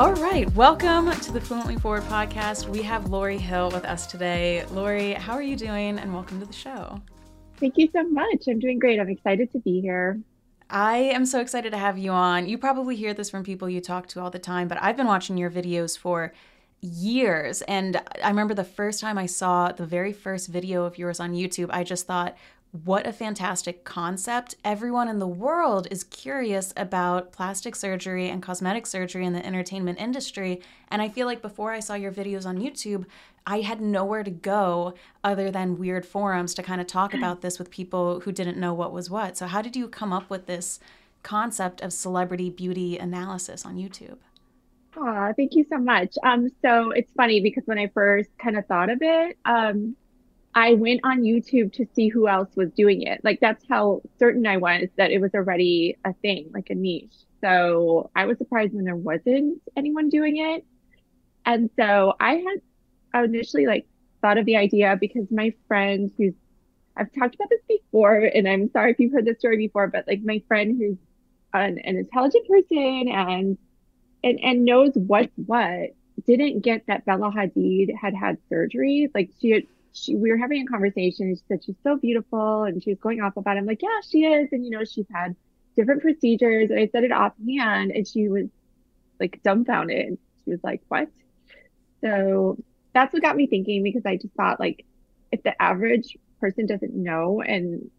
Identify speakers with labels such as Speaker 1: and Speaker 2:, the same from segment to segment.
Speaker 1: All right, welcome to the Fluently Forward podcast. We have Lori Hill with us today. Lori, how are you doing? And welcome to the show.
Speaker 2: Thank you so much. I'm doing great. I'm excited to be here.
Speaker 1: I am so excited to have you on. You probably hear this from people you talk to all the time, but I've been watching your videos for years. And I remember the first time I saw the very first video of yours on YouTube, I just thought, what a fantastic concept. Everyone in the world is curious about plastic surgery and cosmetic surgery in the entertainment industry. And I feel like before I saw your videos on YouTube, I had nowhere to go other than weird forums to kind of talk about this with people who didn't know what was what. So, how did you come up with this concept of celebrity beauty analysis on YouTube?
Speaker 2: Aw, thank you so much. Um, so it's funny because when I first kind of thought of it, um, I went on YouTube to see who else was doing it. Like that's how certain I was that it was already a thing, like a niche. So I was surprised when there wasn't anyone doing it. And so I had initially like thought of the idea because my friend who's I've talked about this before, and I'm sorry if you've heard this story before, but like my friend who's an, an intelligent person and and and knows what's what didn't get that Bella Hadid had had surgery. Like she had she we were having a conversation and she said she's so beautiful and she was going off about it. I'm like, yeah, she is. And you know, she's had different procedures. And I said it offhand and she was like dumbfounded. She was like, What? So that's what got me thinking because I just thought like if the average person doesn't know and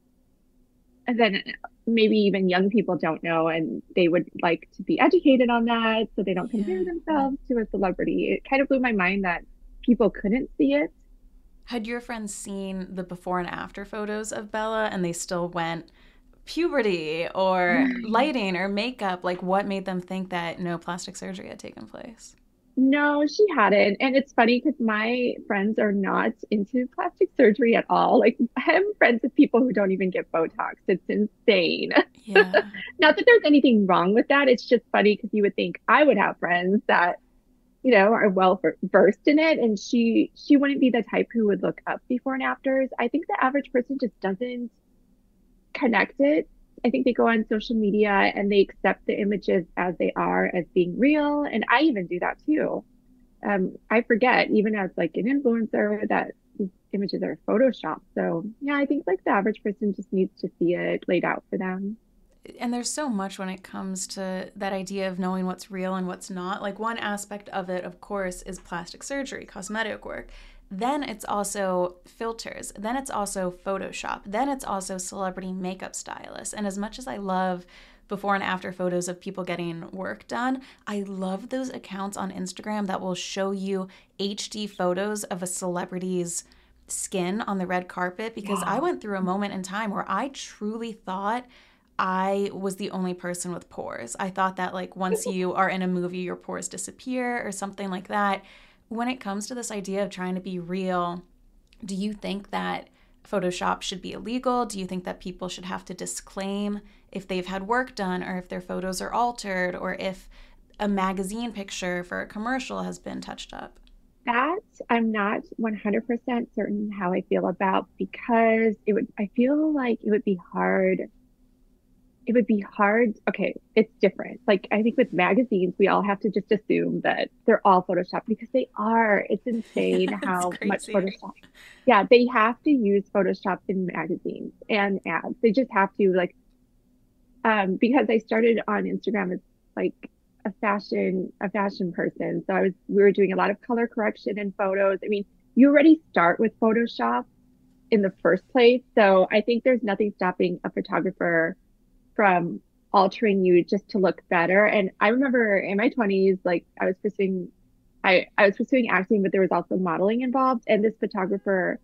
Speaker 2: and then maybe even young people don't know and they would like to be educated on that so they don't compare yeah. themselves to a celebrity. It kind of blew my mind that people couldn't see it
Speaker 1: had your friends seen the before and after photos of Bella and they still went puberty or mm. lighting or makeup? Like, what made them think that no plastic surgery had taken place?
Speaker 2: No, she hadn't. And it's funny because my friends are not into plastic surgery at all. Like, I'm friends with people who don't even get Botox. It's insane. Yeah. not that there's anything wrong with that. It's just funny because you would think I would have friends that you know, are well versed in it. And she she wouldn't be the type who would look up before and afters. I think the average person just doesn't connect it. I think they go on social media and they accept the images as they are as being real. And I even do that too. Um, I forget, even as like an influencer, that these images are photoshopped. So yeah, I think like the average person just needs to see it laid out for them
Speaker 1: and there's so much when it comes to that idea of knowing what's real and what's not. Like one aspect of it, of course, is plastic surgery, cosmetic work. Then it's also filters. Then it's also Photoshop. Then it's also celebrity makeup stylists. And as much as I love before and after photos of people getting work done, I love those accounts on Instagram that will show you HD photos of a celebrity's skin on the red carpet because I went through a moment in time where I truly thought I was the only person with pores. I thought that like once you are in a movie, your pores disappear or something like that. When it comes to this idea of trying to be real, do you think that Photoshop should be illegal? Do you think that people should have to disclaim if they've had work done or if their photos are altered or if a magazine picture for a commercial has been touched up?
Speaker 2: That I'm not 100% certain how I feel about because it would I feel like it would be hard it would be hard. Okay, it's different. Like I think with magazines, we all have to just assume that they're all Photoshop because they are. It's insane how much Photoshop. Yeah, they have to use Photoshop in magazines and ads. They just have to like um because I started on Instagram as like a fashion a fashion person. So I was we were doing a lot of color correction in photos. I mean, you already start with Photoshop in the first place. So I think there's nothing stopping a photographer from altering you just to look better. And I remember in my 20s, like I was pursuing, I, I was pursuing acting, but there was also modeling involved. And this photographer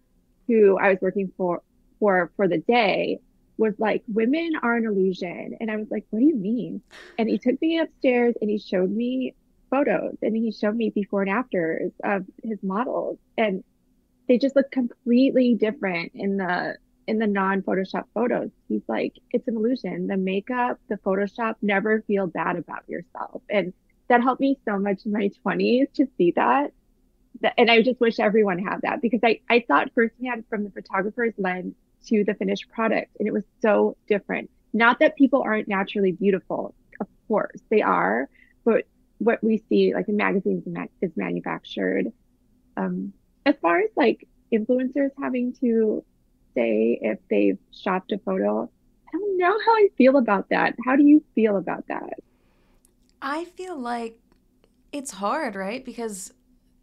Speaker 2: who I was working for, for, for the day was like, women are an illusion. And I was like, what do you mean? And he took me upstairs and he showed me photos and he showed me before and afters of his models. And they just look completely different in the in the non Photoshop photos. He's like, it's an illusion. The makeup, the Photoshop, never feel bad about yourself. And that helped me so much in my 20s to see that. And I just wish everyone had that because I, I thought firsthand from the photographer's lens to the finished product. And it was so different. Not that people aren't naturally beautiful. Of course they are, but what we see like in magazines is manufactured. Um, as far as like influencers having to say if they've shopped a photo, I don't know how I feel about that. How do you feel about that?
Speaker 1: I feel like it's hard, right? Because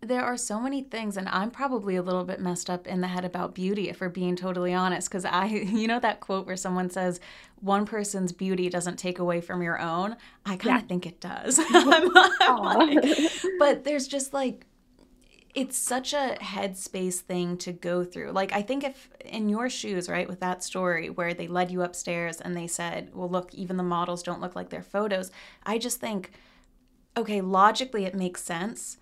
Speaker 1: there are so many things, and I'm probably a little bit messed up in the head about beauty, if we're being totally honest. Because I, you know, that quote where someone says, one person's beauty doesn't take away from your own. I kind of yeah. think it does. I'm, I'm like, but there's just like, it's such a headspace thing to go through. Like, I think if in your shoes, right, with that story where they led you upstairs and they said, well, look, even the models don't look like their photos, I just think, okay, logically it makes sense.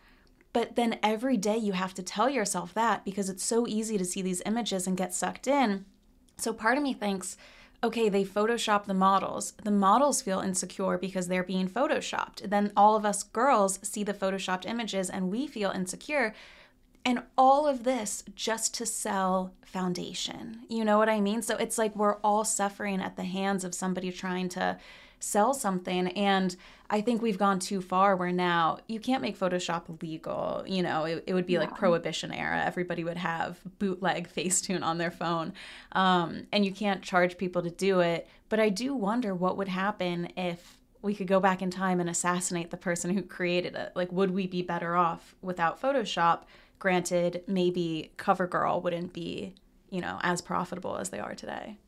Speaker 1: But then every day you have to tell yourself that because it's so easy to see these images and get sucked in. So part of me thinks, okay, they Photoshop the models. The models feel insecure because they're being Photoshopped. Then all of us girls see the Photoshopped images and we feel insecure. And all of this just to sell foundation. You know what I mean? So it's like we're all suffering at the hands of somebody trying to sell something. And I think we've gone too far where now you can't make Photoshop legal. You know, it, it would be yeah. like prohibition era. Everybody would have bootleg Facetune on their phone. Um, and you can't charge people to do it. But I do wonder what would happen if we could go back in time and assassinate the person who created it. Like, would we be better off without Photoshop? Granted, maybe CoverGirl wouldn't be, you know, as profitable as they are today.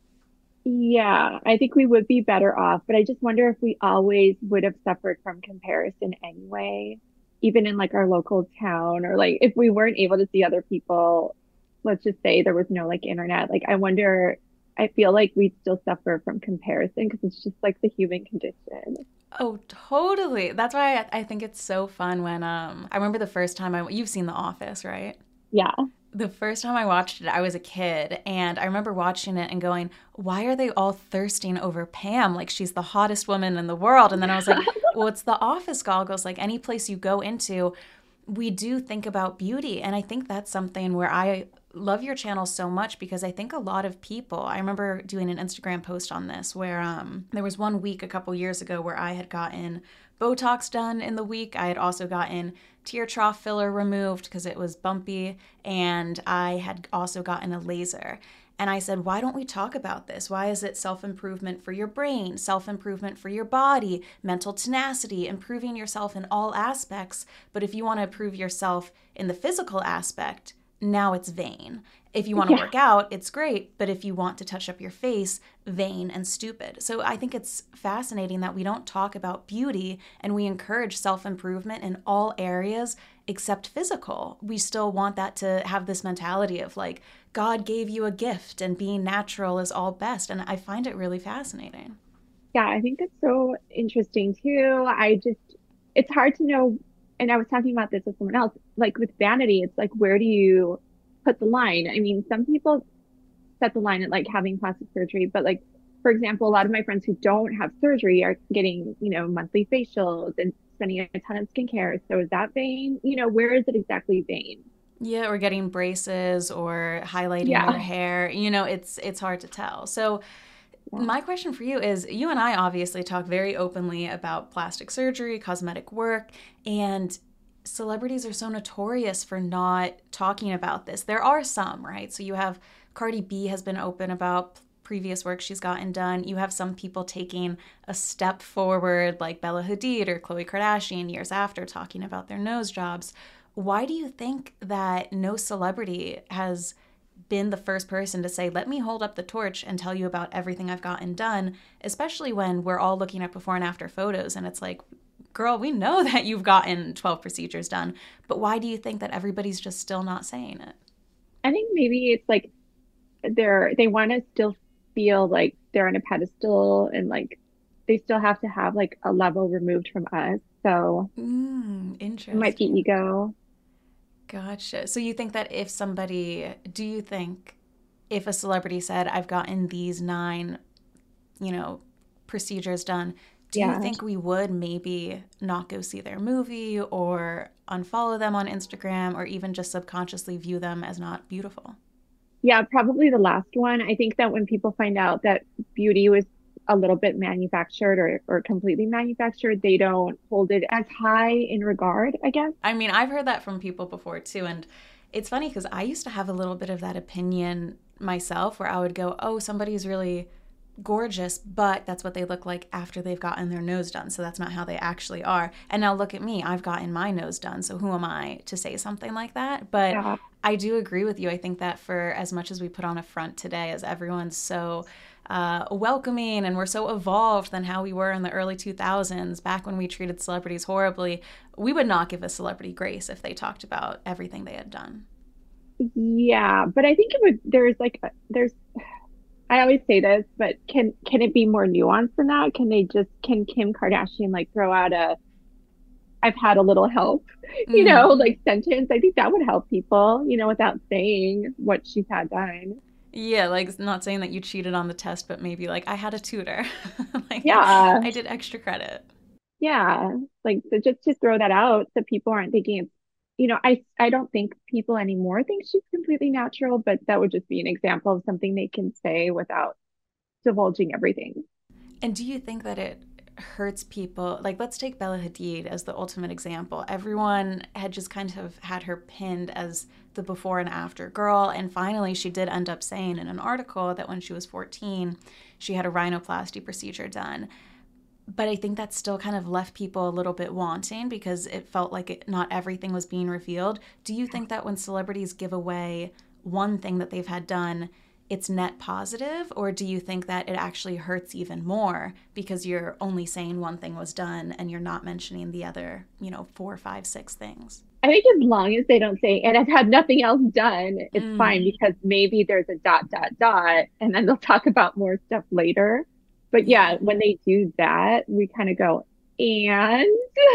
Speaker 2: Yeah, I think we would be better off, but I just wonder if we always would have suffered from comparison anyway, even in like our local town, or like if we weren't able to see other people, let's just say there was no like internet. Like, I wonder, I feel like we'd still suffer from comparison because it's just like the human condition.
Speaker 1: Oh, totally. That's why I, I think it's so fun when um I remember the first time I you've seen The Office, right?
Speaker 2: Yeah
Speaker 1: the first time I watched it, I was a kid, and I remember watching it and going, "Why are they all thirsting over Pam? Like she's the hottest woman in the world." And then I was like, "Well, it's the office goggles. Like any place you go into, we do think about beauty, and I think that's something where I love your channel so much because I think a lot of people. I remember doing an Instagram post on this where um, there was one week a couple years ago where I had gotten Botox done in the week. I had also gotten tear trough filler removed because it was bumpy, and I had also gotten a laser. And I said, why don't we talk about this? Why is it self improvement for your brain, self improvement for your body, mental tenacity, improving yourself in all aspects? But if you want to improve yourself in the physical aspect, now it's vain. If you want to yeah. work out, it's great. But if you want to touch up your face, vain and stupid. So I think it's fascinating that we don't talk about beauty and we encourage self improvement in all areas except physical. We still want that to have this mentality of like, God gave you a gift and being natural is all best. And I find it really fascinating.
Speaker 2: Yeah, I think that's so interesting too. I just, it's hard to know. And I was talking about this with someone else. Like with vanity, it's like, where do you put the line. I mean, some people set the line at like having plastic surgery, but like, for example, a lot of my friends who don't have surgery are getting, you know, monthly facials and spending a ton of skincare. So is that vain? You know, where is it exactly vain?
Speaker 1: Yeah, or getting braces or highlighting yeah. your hair. You know, it's it's hard to tell. So my question for you is you and I obviously talk very openly about plastic surgery, cosmetic work, and celebrities are so notorious for not talking about this. There are some, right? So you have Cardi B has been open about previous work she's gotten done. You have some people taking a step forward, like Bella Hadid or Khloe Kardashian, years after talking about their nose jobs. Why do you think that no celebrity has been the first person to say, let me hold up the torch and tell you about everything I've gotten done, especially when we're all looking at before and after photos and it's like, girl, we know that you've gotten 12 procedures done, but why do you think that everybody's just still not saying it?
Speaker 2: I think maybe it's like they're they want to still feel like they're on a pedestal and like they still have to have like a level removed from us. So
Speaker 1: mm, interesting.
Speaker 2: It might be ego.
Speaker 1: Gotcha. So you think that if somebody, do you think if a celebrity said, I've gotten these nine, you know, procedures done, do yeah. you think we would maybe not go see their movie or unfollow them on Instagram or even just subconsciously view them as not beautiful?
Speaker 2: Yeah, probably the last one. I think that when people find out that beauty was a little bit manufactured or, or completely manufactured, they don't hold it as high in regard, I guess.
Speaker 1: I mean, I've heard that from people before too. And it's funny because I used to have a little bit of that opinion myself where I would go, oh, somebody's really gorgeous, but that's what they look like after they've gotten their nose done. So that's not how they actually are. And now look at me, I've gotten my nose done. So who am I to say something like that? But yeah. I do agree with you. I think that for as much as we put on a front today, as everyone's so uh, welcoming and we're so evolved than how we were in the early 2000s, back when we treated celebrities horribly, we would not give a celebrity grace if they talked about everything they had done.
Speaker 2: Yeah, but I think it would. There's like there's I always say this, but can can it be more nuanced than that? Can they just can Kim Kardashian like throw out a I've had a little help, you mm. know, like sentence. I think that would help people, you know, without saying what she's had done.
Speaker 1: Yeah, like not saying that you cheated on the test, but maybe like I had a tutor. like
Speaker 2: yeah.
Speaker 1: I did extra credit.
Speaker 2: Yeah. Like so just to throw that out so people aren't thinking it's you know, I I don't think people anymore think she's completely natural, but that would just be an example of something they can say without divulging everything.
Speaker 1: And do you think that it hurts people? Like let's take Bella Hadid as the ultimate example. Everyone had just kind of had her pinned as the before and after girl, and finally she did end up saying in an article that when she was 14, she had a rhinoplasty procedure done but I think that still kind of left people a little bit wanting because it felt like it, not everything was being revealed. Do you think that when celebrities give away one thing that they've had done, it's net positive, or do you think that it actually hurts even more because you're only saying one thing was done and you're not mentioning the other, you know, four, five, six things?
Speaker 2: I think as long as they don't say, and I've had nothing else done, it's mm. fine because maybe there's a dot, dot, dot, and then they'll talk about more stuff later. But yeah, when they do that, we kind of go, and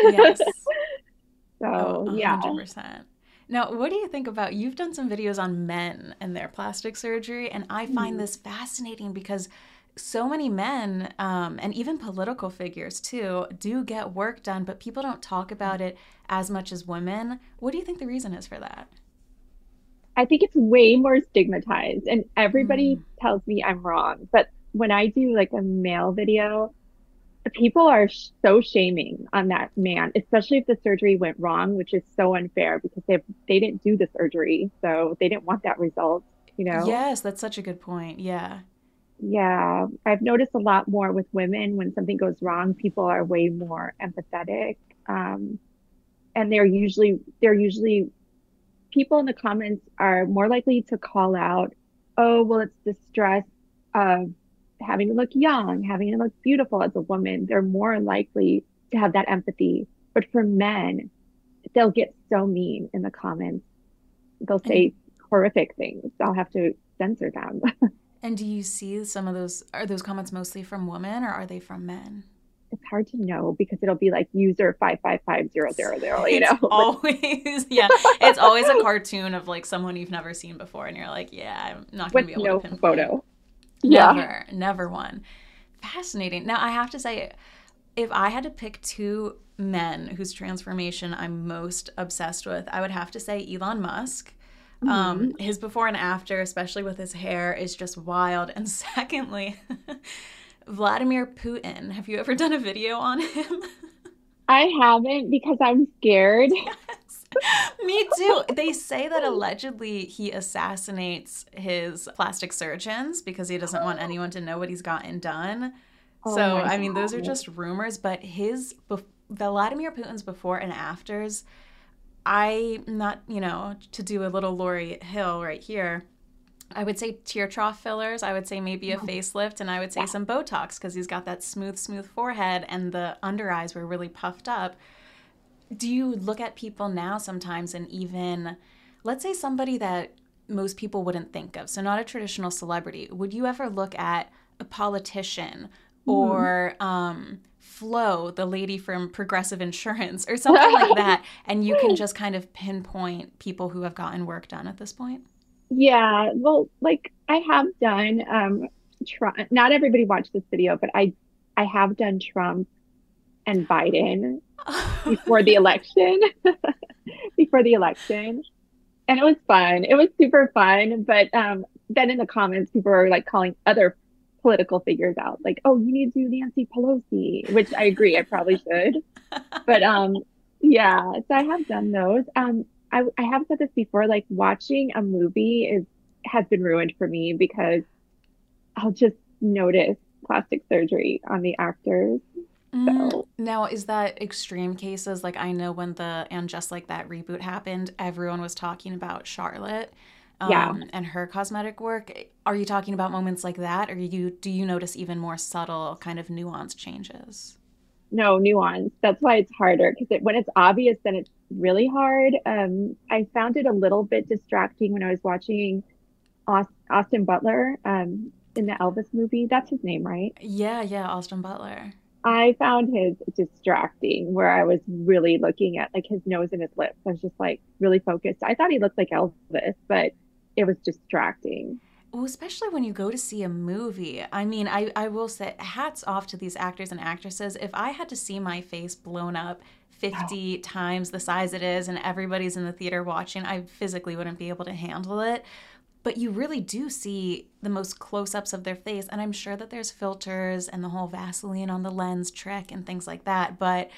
Speaker 2: yes. so oh, yeah. 100%.
Speaker 1: Now, what do you think about you've done some videos on men and their plastic surgery, and I find mm. this fascinating because so many men um, and even political figures too do get work done, but people don't talk about it as much as women. What do you think the reason is for that?
Speaker 2: I think it's way more stigmatized, and everybody mm. tells me I'm wrong, but when I do like a male video, people are so shaming on that man, especially if the surgery went wrong, which is so unfair because they they didn't do the surgery, so they didn't want that result. You know.
Speaker 1: Yes, that's such a good point. Yeah.
Speaker 2: Yeah, I've noticed a lot more with women when something goes wrong. People are way more empathetic, um, and they're usually they're usually people in the comments are more likely to call out, "Oh, well, it's the stress of having to look young, having to look beautiful as a woman, they're more likely to have that empathy. But for men, they'll get so mean in the comments. They'll say horrific things. I'll have to censor them.
Speaker 1: and do you see some of those? Are those comments mostly from women or are they from men?
Speaker 2: It's hard to know because it'll be like user five five five zero zero zero. You know,
Speaker 1: always yeah. It's always a cartoon of like someone you've never seen before, and you're like, yeah, I'm not gonna be able no to pinpoint. photo. Yeah. Never, never one. Fascinating. Now, I have to say, if I had to pick two men whose transformation I'm most obsessed with, I would have to say Elon Musk. Um, mm-hmm. Um, his before and after, especially with his hair, is just wild. And secondly, Vladimir Putin. Have you ever done a video on him?
Speaker 2: I haven't because I'm scared.
Speaker 1: Me too. They say that allegedly he assassinates his plastic surgeons because he doesn't want anyone to know what he's gotten done. Oh so, I mean, those are just rumors, but his Vladimir Putin's before and afters, I not, you know, to do a little Lori Hill right here. I would say tear trough fillers. I would say maybe a facelift, and I would say some Botox because he's got that smooth, smooth forehead, and the under eyes were really puffed up do you look at people now sometimes and even let's say somebody that most people wouldn't think of so not a traditional celebrity would you ever look at a politician mm-hmm. or um, flo the lady from progressive insurance or something like that and you can just kind of pinpoint people who have gotten work done at this point
Speaker 2: yeah well like i have done um trump not everybody watched this video but i i have done trump and biden before the election. before the election. And it was fun. It was super fun. But um, then in the comments, people were like calling other political figures out. Like, oh, you need to do Nancy Pelosi, which I agree, I probably should. But um, yeah, so I have done those. Um, I I have said this before, like watching a movie is has been ruined for me because I'll just notice plastic surgery on the actors.
Speaker 1: Mm,
Speaker 2: So
Speaker 1: now, is that extreme cases? Like, I know when the And Just Like That reboot happened, everyone was talking about Charlotte
Speaker 2: yeah,
Speaker 1: um, and her cosmetic work. Are you talking about moments like that, or you do you notice even more subtle, kind of nuanced changes?
Speaker 2: no nuance. That's why it's harder because it, when it's obvious, then it's really hard. Um, I found it a little bit distracting when I was watching Aus- Austin Butler um, in the Elvis movie. That's his name, right?
Speaker 1: Yeah, yeah, Austin Butler.
Speaker 2: I found his distracting where I was really looking at like his nose and his lips. I was just like really focused. I thought he looked like Elvis, but it was distracting.
Speaker 1: Well, especially when you go to see a movie. I mean, I, I will say hats off to these actors and actresses. If I had to see my face blown up
Speaker 2: Oh,
Speaker 1: 50 times the size it is and everybody's in the theater watching, I physically wouldn't be able to handle it. But you really do see the most close ups of their face. And I'm sure that there's filters and the whole Vaseline on the lens trick and things like that. But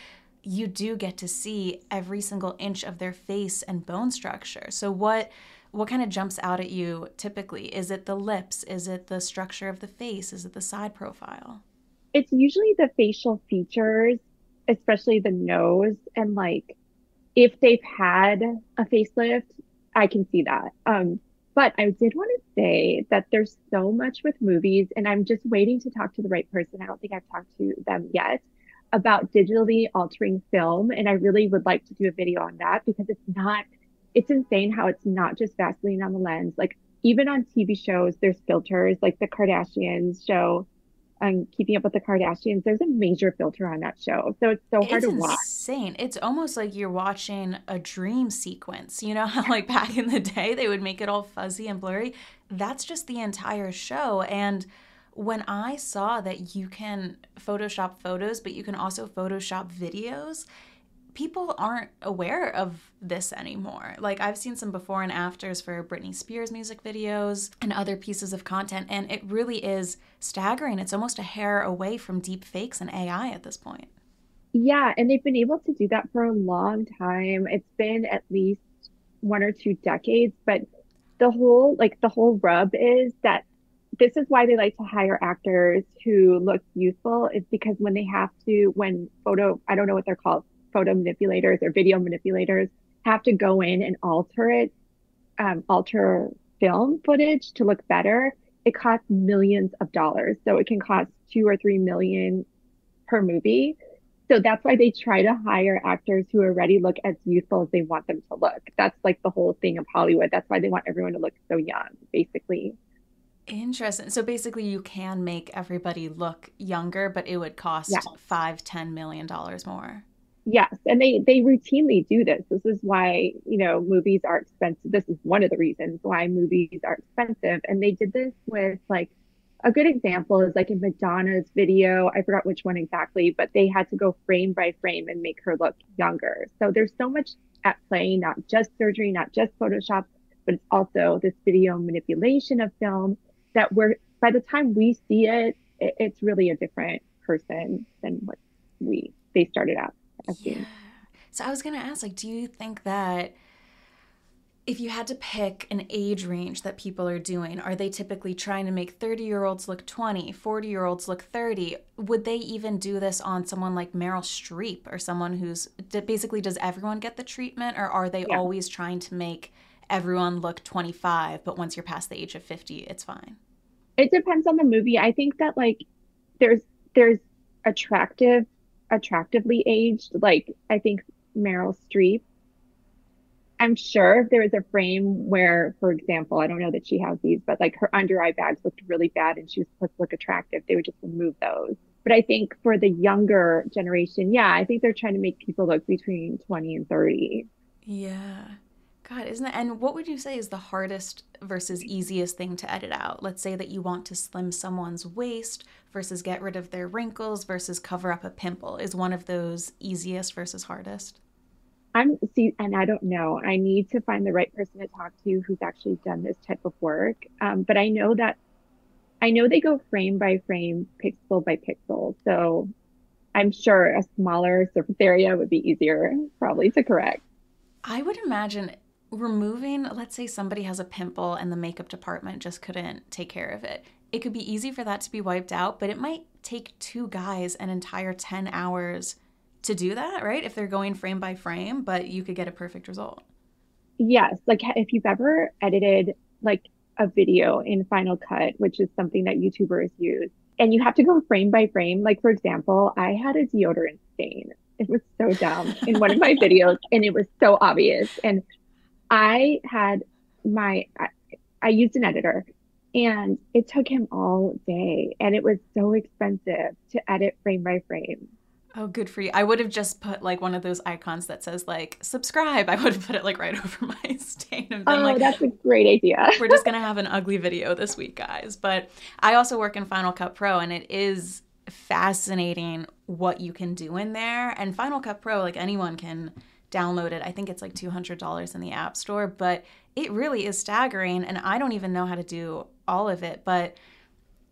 Speaker 1: you do get to see every single inch of their face and bone structure. So what what kind of jumps out at you typically? Is it the lips? Is it the structure of the face? Is it the side profile?
Speaker 2: It's usually the facial features, especially the nose, and like if they've had a facelift, I can see that. Um, but I did want to say that there's so much with movies, and I'm just waiting to talk to the right person. I don't think I've talked to them yet about digitally altering film, and I really would like to do a video on that because it's not, it's insane how it's not just Vaseline on the lens. Like even on TV shows, there's filters, like the Kardashians show, um, Keeping Up with the Kardashians. There's a major filter on that show, so it's so hard
Speaker 1: It's
Speaker 2: to watch.
Speaker 1: insane. It's almost like you're watching a dream sequence. You know how, like, back in the day, they would make it all fuzzy and blurry? That's just the entire show. And when I saw that you can Photoshop photos, but you can also Photoshop videos, people aren't aware of this anymore. Like I've seen some before and afters for Britney Spears music videos and other pieces of content and it really is staggering. It's almost a hair away from deep fakes and AI at this point.
Speaker 2: Yeah, and they've been able to do that for a long time. It's been at least one or two decades, but the whole like the whole rub is that this is why they like to hire actors who look youthful is because when they have to when photo I don't know what they're called, photo manipulators or video manipulators have to go in and alter it, um, alter film footage to look better, it costs millions of dollars. So it can cost two or three million per movie. So that's why they try to hire actors who already look as youthful as they want them to look. That's like the whole thing of Hollywood. That's why they want everyone to look so young, basically.
Speaker 1: Interesting. So basically you can make everybody look younger, but it would
Speaker 2: Yeah.
Speaker 1: cost five, ten million dollars more.
Speaker 2: Yes. And they they routinely do this. This is why, you know, movies are expensive. This is one of the reasons why movies are expensive. And they did this with like a good example is like in Madonna's video. I forgot which one exactly, but they had to go frame by frame and make her look younger. So there's so much at play, not just surgery, not just Photoshop, but it's also this video manipulation of film that we're by the time we see it, it it's really a different person than what we they started out
Speaker 1: Yeah. So I was gonna ask, like, do you think that if you had to pick an age range that people are doing, are they typically trying to make 30 year olds look 20, 40 year olds look 30? Would they even do this on someone like Meryl Streep or someone who's basically, does everyone get the treatment or are they
Speaker 2: Yeah.
Speaker 1: always trying to make everyone look 25, but once you're past the age of 50, it's fine?
Speaker 2: It depends on the movie. I think that like there's there's attractive attractively aged. Like I think Meryl Streep. I'm sure there was a frame where, for example, I don't know that she has these, but like her under eye bags looked really bad and she was supposed to look attractive, they would just remove those. But I think for the younger generation, yeah, I think they're trying to make people look between 20 and 30.
Speaker 1: Yeah. God, isn't it? And what would you say is the hardest versus easiest thing to edit out? Let's say that you want to slim someone's waist versus get rid of their wrinkles versus cover up a pimple. Is one of those easiest versus hardest?
Speaker 2: I'm see, and I don't know. I need to find the right person to talk to who's actually done this type of work. Um, but I know that I know they go frame by frame, pixel by pixel. So I'm sure a smaller surface area would be easier probably to correct.
Speaker 1: I would imagine removing, let's say somebody has a pimple and the makeup department just couldn't take care of it. It could be easy for that to be wiped out, but it might take two guys an entire 10 hours to do that, right? If they're going frame by frame, but you could get a perfect result.
Speaker 2: Yes. Like if you've ever edited like a video in Final Cut, which is something that YouTubers use, and you have to go frame by frame. Like, for example, I had a deodorant stain. It was so dumb in one of my videos, and it was so obvious. And I had my, I, I used an editor and it took him all day and it was so expensive to edit frame by frame.
Speaker 1: Oh, good for you. I would have just put like one of those icons that says like subscribe. I would have put it like right over my stain
Speaker 2: and been oh, like, that's a great idea.
Speaker 1: we're just gonna have an ugly video this week, guys. But I also work in Final Cut Pro, and it is fascinating what you can do in there. And Final Cut Pro, like anyone can download it. I think it's like two hundred dollars in the App Store, but it really is staggering. And I don't even know how to do all of it, but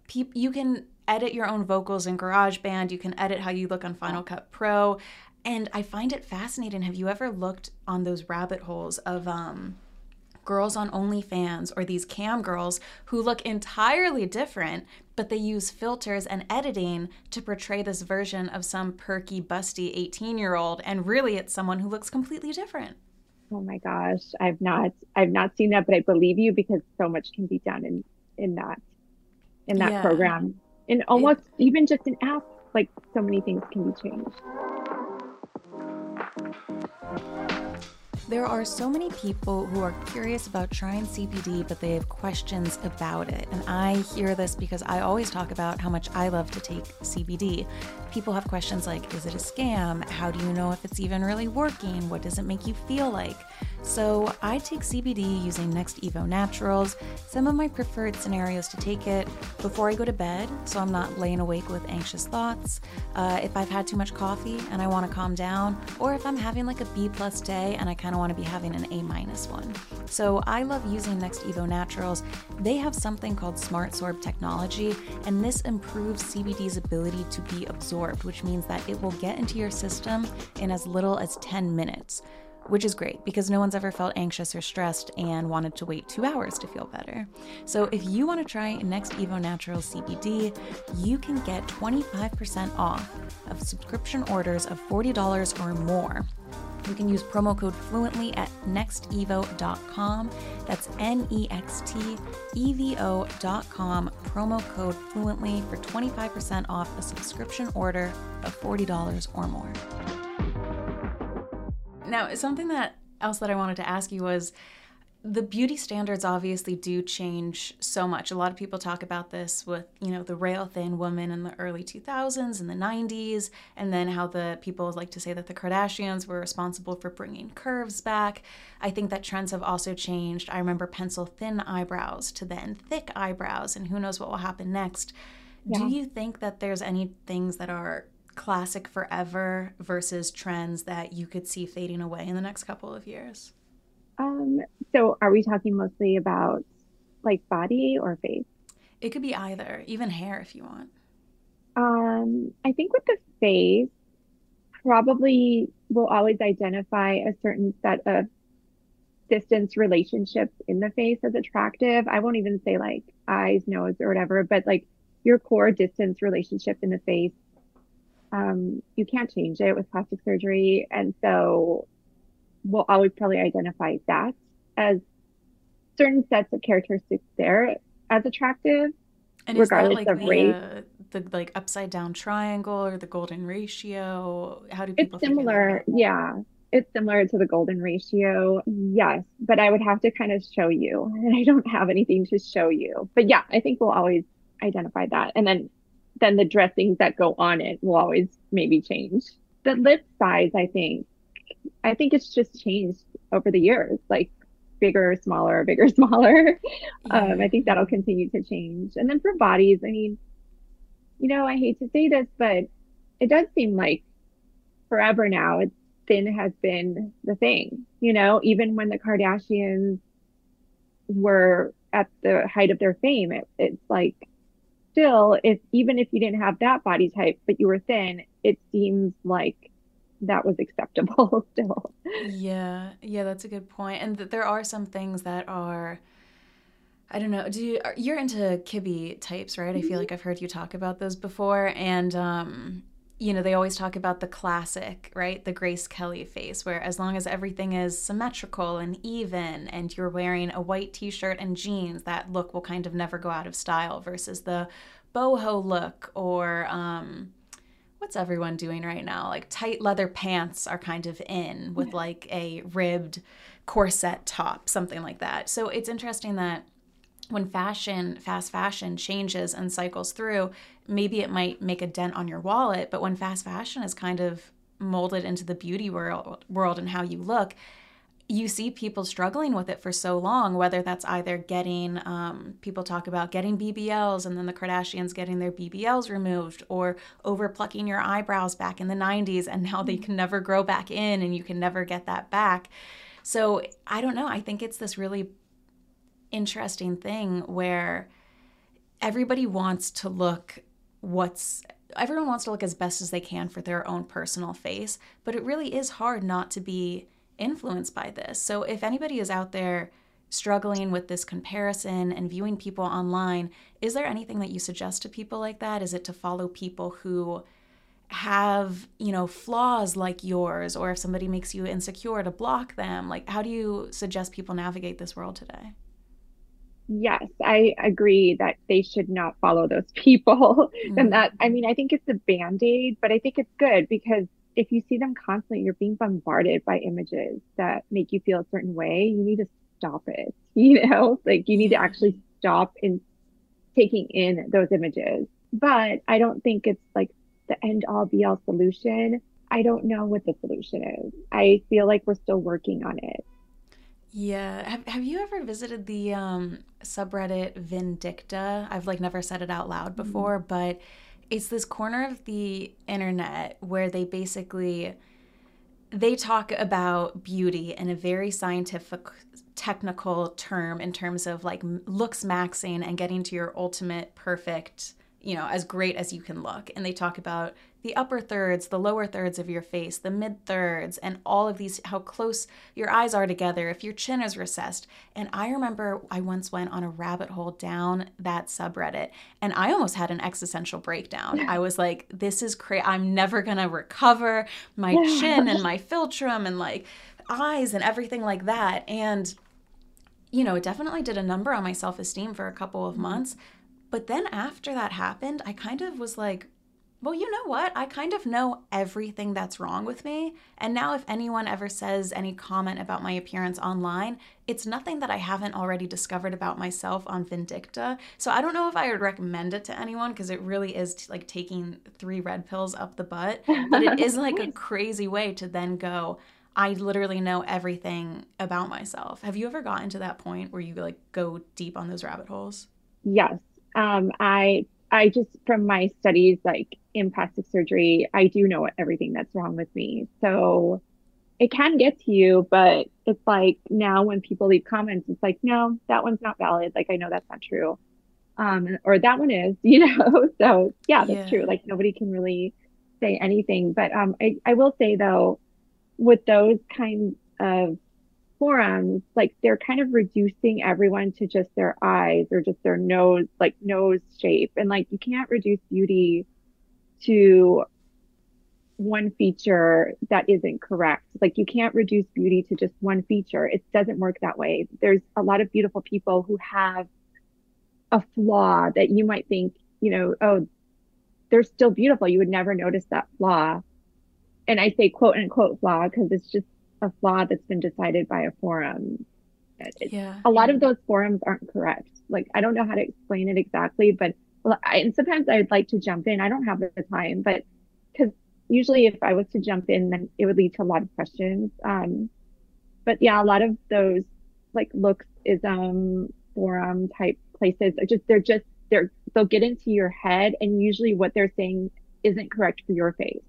Speaker 1: pe- you can edit your own vocals in GarageBand. You can edit how you look on Final Cut Pro. And I find it fascinating. Have you ever looked on those rabbit holes of um, girls on OnlyFans or these cam girls who look entirely different, but they use filters and editing to portray this version of some perky, busty 18 year old. And really, it's someone who looks completely different.
Speaker 2: Oh my gosh, I've not, I've not seen that, but I believe you because so much can be done in in that, in that yeah. program and almost it, even just an app like so many things can be changed
Speaker 1: there are so many people who are curious about trying CBD, but they have questions about it. And I hear this because I always talk about how much I love to take CBD. People have questions like Is it a scam? How do you know if it's even really working? What does it make you feel like? So I take CBD using Next Evo Naturals. Some of my preferred scenarios to take it before I go to bed, so I'm not laying awake with anxious thoughts. Uh, if I've had too much coffee and I want to calm down, or if I'm having like a B plus day and I kind of want to be having an A minus one. So I love using Next Evo Naturals. They have something called Smart Sorb technology, and this improves CBD's ability to be absorbed, which means that it will get into your system in as little as 10 minutes which is great because no one's ever felt anxious or stressed and wanted to wait two hours to feel better. So if you want to try Next Evo Natural CBD, you can get 25% off of subscription orders of $40 or more. You can use promo code FLUENTLY at nextevo.com. That's N E X T E V O.com. Promo code FLUENTLY for 25% off a subscription order of $40 or more. Now, something that else that I wanted to ask you was the beauty standards obviously do change so much. A lot of people talk about this with, you know, the rail thin woman in the early 2000s and the 90s, and then how the people like to say that the Kardashians were responsible for bringing curves back. I think that trends have also changed. I remember pencil thin eyebrows to then thick eyebrows, and who knows what will happen next. Yeah. Do you think that there's any things that are classic forever versus trends that you could see fading away in the next couple of years?
Speaker 2: Um, so are we talking mostly about like body or face?
Speaker 1: It could be either, even hair if you want.
Speaker 2: Um, I think with the face, probably we'll always identify a certain set of distance relationships in the face as attractive. I won't even say like eyes, nose, or whatever, but like your core distance relationship in the face um, you can't change it with plastic surgery. And so we'll always probably identify that as certain sets of characteristics there as attractive,
Speaker 1: and regardless like of the, race. Uh, the like upside down triangle or the golden ratio? How do people?
Speaker 2: It's similar, yeah. It's similar to the golden ratio, yes. But I would have to kind of show you, and I don't have anything to show you. But yeah, I think we'll always identify that, and then then the dressings that go on it will always maybe change. The lip size, I think, I think it's just changed over the years, like bigger, smaller, bigger, smaller. Yeah. Um, I think that'll continue to change. And then for bodies, I mean, you know, I hate to say this, but it does seem like forever now, it's thin has been the thing, you know, even when the Kardashians were at the height of their fame, it, it's like still, if even if you didn't have that body type, but you were thin, it seems like that was acceptable still.
Speaker 1: Yeah, yeah, that's a good point. And th- there are some things that are, I don't know. Do you, you're into Kibbe types, right? I feel mm-hmm. like I've heard you talk about those before, and um, you know, they always talk about the classic, right? The Grace Kelly face, where as long as everything is symmetrical and even and you're wearing a white t shirt and jeans, that look will kind of never go out of style versus the boho look or, um, what's everyone doing right now? Like tight leather pants are kind of in with like a ribbed corset top, something like that. So it's interesting that when fashion, fast fashion changes and cycles through, maybe it might make a dent on your wallet, but when fast fashion is kind of molded into the beauty world, world and how you look, you see people struggling with it for so long, whether that's either getting, um, people talk about getting BBLs and then the Kardashians getting their BBLs removed, or over plucking your eyebrows back in the 90s and now they can never grow back in and you can never get that back. So I don't know. I think it's this really interesting thing where everybody wants to look what's everyone wants to look as best as they can for their own personal face, but it really is hard not to be influenced by this. So if anybody is out there struggling with this comparison and viewing people online, is there anything that you suggest to people like that? Is it to follow people who have, you know, flaws like yours or if somebody makes you insecure to block them? Like how do you suggest people navigate this world today?
Speaker 2: Yes, I agree that they should not follow those people. Mm-hmm. and that, I mean, I think it's a band aid, but I think it's good because if you see them constantly, you're being bombarded by images that make you feel a certain way. You need to stop it. You know, like you need to actually stop in taking in those images. But I don't think it's like the end all be all solution. I don't know what the solution is. I feel like we're still working on it.
Speaker 1: Yeah. Have, have you ever visited the um, subreddit Vindicta? I've like never said it out loud mm-hmm. before, mm-hmm. but it's this corner of the internet where they basically they talk about beauty in a very scientific technical term in terms of like looks maxing and getting to your ultimate perfect you know as great as you can look and they talk about the upper thirds, the lower thirds of your face, the mid thirds, and all of these, how close your eyes are together, if your chin is recessed. And I remember I once went on a rabbit hole down that subreddit and I almost had an existential breakdown. I was like, this is crazy. I'm never going to recover my chin and my philtrum and like eyes and everything like that. And, you know, it definitely did a number on my self esteem for a couple of months. But then after that happened, I kind of was like, well, you know what? I kind of know everything that's wrong with me. And now, if anyone ever says any comment about my appearance online, it's nothing that I haven't already discovered about myself on Vindicta. So I don't know if I would recommend it to anyone because it really is t- like taking three red pills up the butt. But it is like a crazy way to then go, I literally know everything about myself. Have you ever gotten to that point where you like go deep on those rabbit holes?
Speaker 2: Yes. Um, I I just, from my studies, like in plastic surgery, I do know everything that's wrong with me. So it can get to you, but it's like now when people leave comments, it's like, no, that one's not valid. Like, I know that's not true. Um, or that one is, you know? so yeah, that's yeah. true. Like nobody can really say anything. But um, I, I will say though, with those kinds of forums, like they're kind of reducing everyone to just their eyes or just their nose, like nose shape. And like you can't reduce beauty to one feature that isn't correct. Like you can't reduce beauty to just one feature. It doesn't work that way. There's a lot of beautiful people who have a flaw that you might think, you know, oh, they're still beautiful. You would never notice that flaw. And I say quote unquote flaw because it's just a flaw that's been decided by a forum. yeah. A lot of those forums aren't correct. Like, I don't know how to explain it exactly, but I, and sometimes I'd like to jump in. I don't have the time, but because usually if I was to jump in, then it would lead to a lot of questions. Um, but yeah, a lot of those like looks is um forum type places are just, they're just, they're, they'll get into your head and usually what they're saying isn't correct for your face.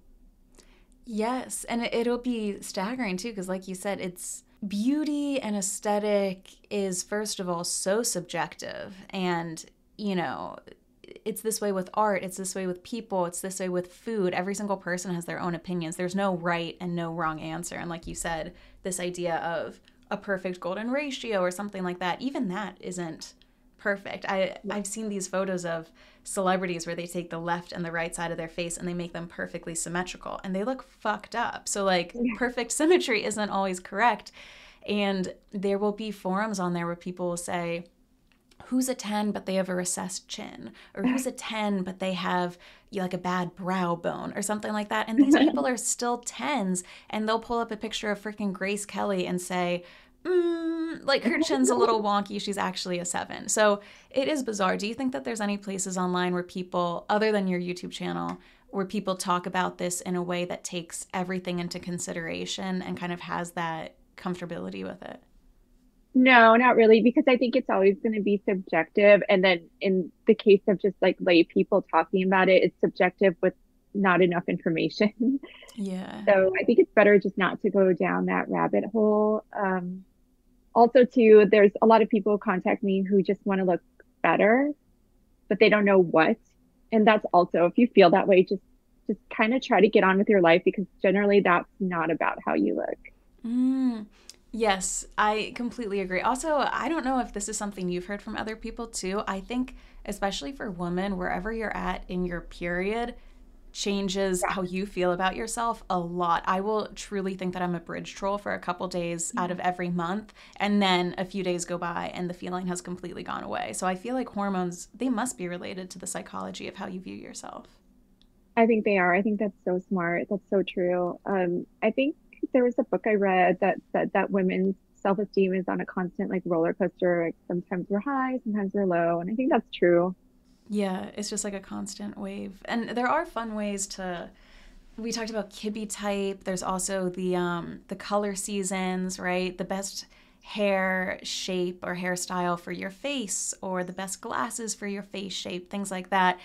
Speaker 1: Yes, and it'll be staggering too because like you said it's beauty and aesthetic is first of all so subjective and you know it's this way with art, it's this way with people, it's this way with food. Every single person has their own opinions. There's no right and no wrong answer. And like you said, this idea of a perfect golden ratio or something like that, even that isn't perfect. I I've seen these photos of celebrities where they take the left and the right side of their face and they make them perfectly symmetrical and they look fucked up. So like yeah. perfect symmetry isn't always correct. And there will be forums on there where people will say, who's a 10 but they have a recessed chin or who's a 10 but they have like a bad brow bone or something like that and these people are still 10s and they'll pull up a picture of freaking grace kelly and say mm, like her chin's a little wonky she's actually a 7 so it is bizarre do you think that there's any places online where people other than your youtube channel where people talk about this in a way that takes everything into consideration and kind of has that comfortability with it
Speaker 2: no, not really, because I think it's always going to be subjective. And then in the case of just like lay people talking about it, it's subjective with not enough information.
Speaker 1: Yeah.
Speaker 2: So I think it's better just not to go down that rabbit hole. Um, also, too, there's a lot of people contact me who just want to look better, but they don't know what. And that's also, if you feel that way, just just kind of try to get on with your life because generally that's not about how you look.
Speaker 1: Mm. Yes, I completely agree. Also, I don't know if this is something you've heard from other people too. I think, especially for women, wherever you're at in your period, changes yeah. how you feel about yourself a lot. I will truly think that I'm a bridge troll for a couple days mm-hmm. out of every month and then a few days go by and the feeling has completely gone away. So I feel like hormones they must be related to the psychology of how you view yourself.
Speaker 2: I think they are. I think that's so smart. That's so true. Um I think there was a book I read that said that women's self esteem is on a constant like roller coaster. Like sometimes we're high, sometimes we're low, and I think that's true.
Speaker 1: Yeah, it's just like a constant wave, and there are fun ways to. We talked about Kibbe type. There's also the um, the color seasons, right? The best hair shape or hairstyle for your face, or the best glasses for your face shape, things like that.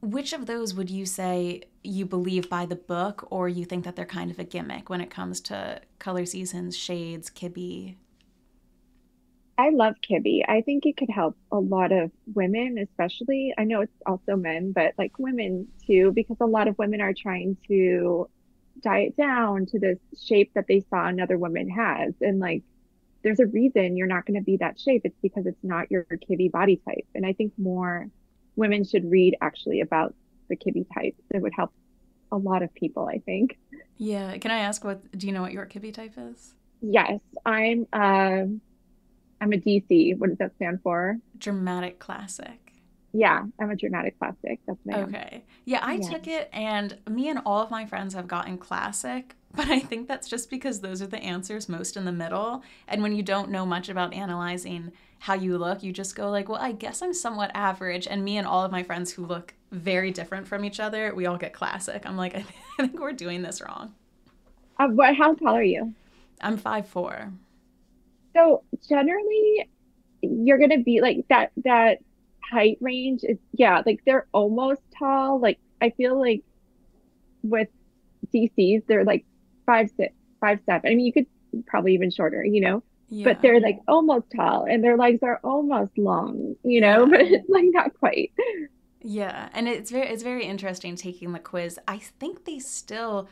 Speaker 1: Which of those would you say you believe by the book, or you think that they're kind of a gimmick when it comes to color seasons, shades, Kibbe?
Speaker 2: I love Kibbe. I think it could help a lot of women, especially. I know it's also men, but like women too, because a lot of women are trying to diet down to this shape that they saw another woman has. And like, there's a reason you're not going to be that shape. It's because it's not your Kibbe body type. And I think more women should read actually about the Kibbe types. It would help a lot of people, I think.
Speaker 1: Yeah. Can I ask what do you know what your Kibbe type is?
Speaker 2: Yes, I'm uh, I'm a DC. What does that stand for?
Speaker 1: Dramatic classic.
Speaker 2: Yeah, I'm a dramatic classic. That's my
Speaker 1: Okay. Yeah, I yeah. took it and me and all of my friends have gotten classic, but I think that's just because those are the answers most in the middle. And when you don't know much about analyzing how you look, you just go like, well, I guess I'm somewhat average. And me and all of my friends who look very different from each other, we all get classic. I'm like, I think we're doing this wrong.
Speaker 2: Uh, what? How tall are you?
Speaker 1: I'm five four.
Speaker 2: So generally, you're gonna be like that. That height range is yeah, like they're almost tall. Like I feel like with DCs, they're like five six, five seven. I mean, you could probably even shorter, you know yeah. but they're like almost tall and their legs are almost long, you know, yeah. but it's like not quite.
Speaker 1: Yeah, and it's very it's very interesting taking the quiz. I think they still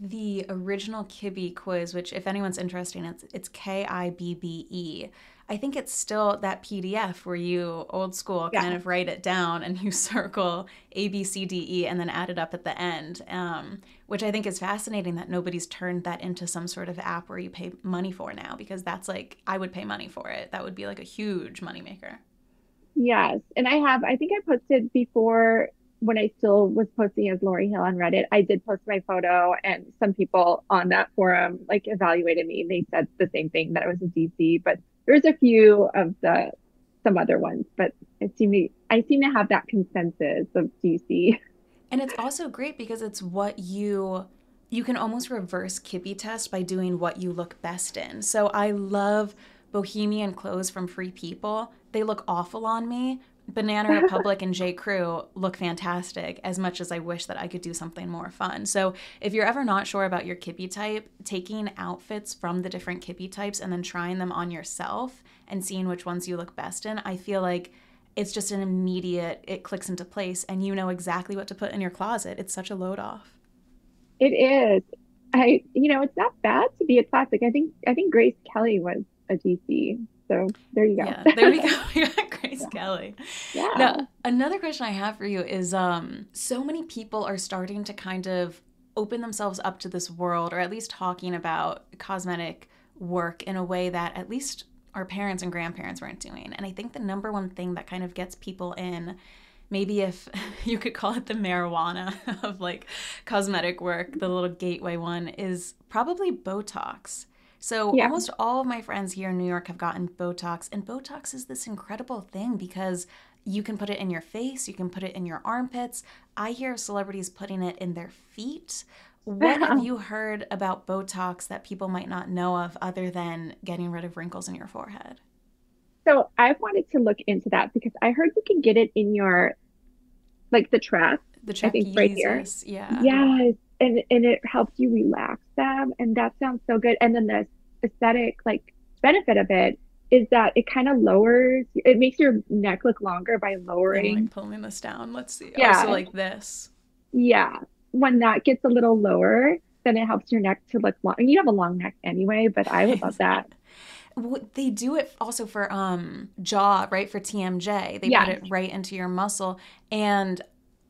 Speaker 1: the original Kibbe quiz, which if anyone's interested, it's it's K I B B E. I think it's still that PDF where you old school yeah. kind of write it down and you circle A, B, C, D, E and then add it up at the end, um, which I think is fascinating that nobody's turned that into some sort of app where you pay money for now because that's like, I would pay money for it. That would be like a huge moneymaker.
Speaker 2: Yes. And I have, I think I posted before when I still was posting as Lori Hill on Reddit, I did post my photo, and some people on that forum like evaluated me. They said the same thing that I was a DC, but there's a few of the some other ones, but I seem to I seem to have that consensus of DC.
Speaker 1: And it's also great because it's what you you can almost reverse Kibbe test by doing what you look best in. So I love bohemian clothes from Free People. They look awful on me, Banana Republic and J. Crew look fantastic as much as I wish that I could do something more fun. So, if you're ever not sure about your Kibbe type, taking outfits from the different Kibbe types and then trying them on yourself and seeing which ones you look best in, I feel like it's just an immediate, it clicks into place and you know exactly what to put in your closet. It's such a load off.
Speaker 2: It is. I, you know, it's not bad to be a classic. I think, I think Grace Kelly was a GC. So there you go.
Speaker 1: Yeah, there we go. We got Grace yeah. Kelly.
Speaker 2: Yeah.
Speaker 1: Now, another question I have for you is um so many people are starting to kind of open themselves up to this world or at least talking about cosmetic work in a way that at least our parents and grandparents weren't doing. And I think the number one thing that kind of gets people in maybe if you could call it the marijuana of like cosmetic work, the little gateway one is probably Botox. So yeah. almost all of my friends here in New York have gotten Botox, and Botox is this incredible thing because you can put it in your face, you can put it in your armpits. I hear of celebrities putting it in their feet. What have you heard about Botox that people might not know of other than getting rid of wrinkles in your forehead?
Speaker 2: So I wanted to look into that because I heard you can get it in your, like the trap.
Speaker 1: The trapeze, I think right here. Yeah.
Speaker 2: Yes, and and it helps you relax them, and that sounds so good. And then the aesthetic like benefit of it is that it kind of lowers it makes your neck look longer by lowering
Speaker 1: like pulling this down. Let's see. Yeah. oh, so like this.
Speaker 2: Yeah. When that gets a little lower then it helps your neck to look long and you have a long neck anyway but i would love that.
Speaker 1: They do it also for um jaw right for tmj they put it right into your muscle and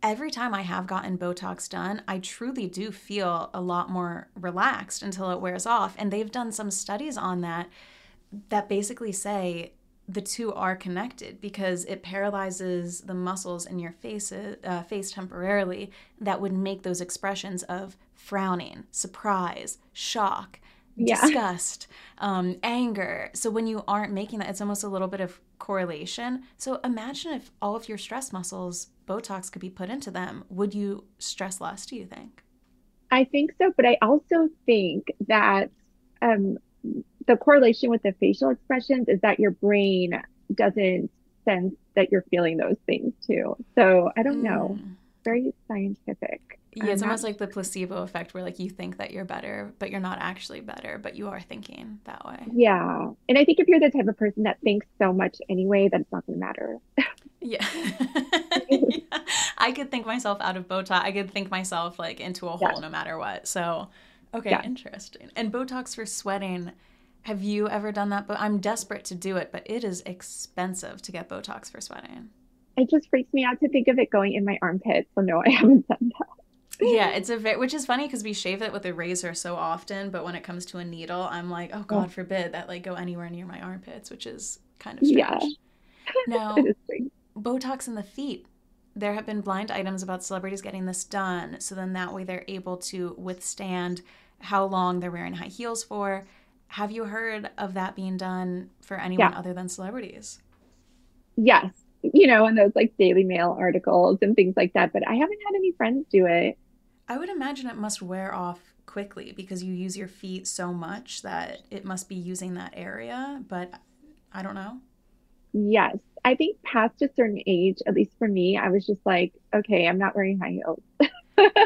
Speaker 1: every time I have gotten Botox done, I truly do feel a lot more relaxed until it wears off. And they've done some studies on that that basically say the two are connected because it paralyzes the muscles in your face, uh, face temporarily that would make those expressions of frowning, surprise, shock, yeah. disgust, um, anger. So when you aren't making that, it's almost a little bit of correlation. So imagine if all of your stress muscles, Botox could be put into them. Would you stress less, do you think?
Speaker 2: I think so, but I also think that um, the correlation with the facial expressions is that your brain doesn't sense that you're feeling those things too. So I don't mm. know. Very scientific.
Speaker 1: Yeah, it's almost like the placebo effect where like you think that you're better, but you're not actually better, but you are thinking that way.
Speaker 2: Yeah. And I think if you're the type of person that thinks so much anyway, that it's not gonna matter.
Speaker 1: yeah. yeah. I could think myself out of Botox. I could think myself like into a hole yeah. no matter what. So okay, yeah. interesting. And Botox for sweating have you ever done that? But I'm desperate to do it, but it is expensive to get Botox for sweating.
Speaker 2: It just freaks me out to think of it going in my armpit. So no, I haven't done that.
Speaker 1: yeah, it's a very, which is funny because we shave it with a razor so often, but when it comes to a needle, I'm like, oh God forbid that like go anywhere near my armpits, which is kind of strange. Yeah. Now, Botox in the feet. There have been blind items about celebrities getting this done, so then that way they're able to withstand how long they're wearing high heels for have you heard of that being done for anyone yeah. other than celebrities?
Speaker 2: Yes. You know, in those like Daily Mail articles and things like that, but I haven't had any friends do it.
Speaker 1: I would imagine it must wear off quickly because you use your feet so much that it must be using that area, but I don't know.
Speaker 2: Yes. I think past a certain age, at least for me, I was just like, okay, I'm not wearing high heels.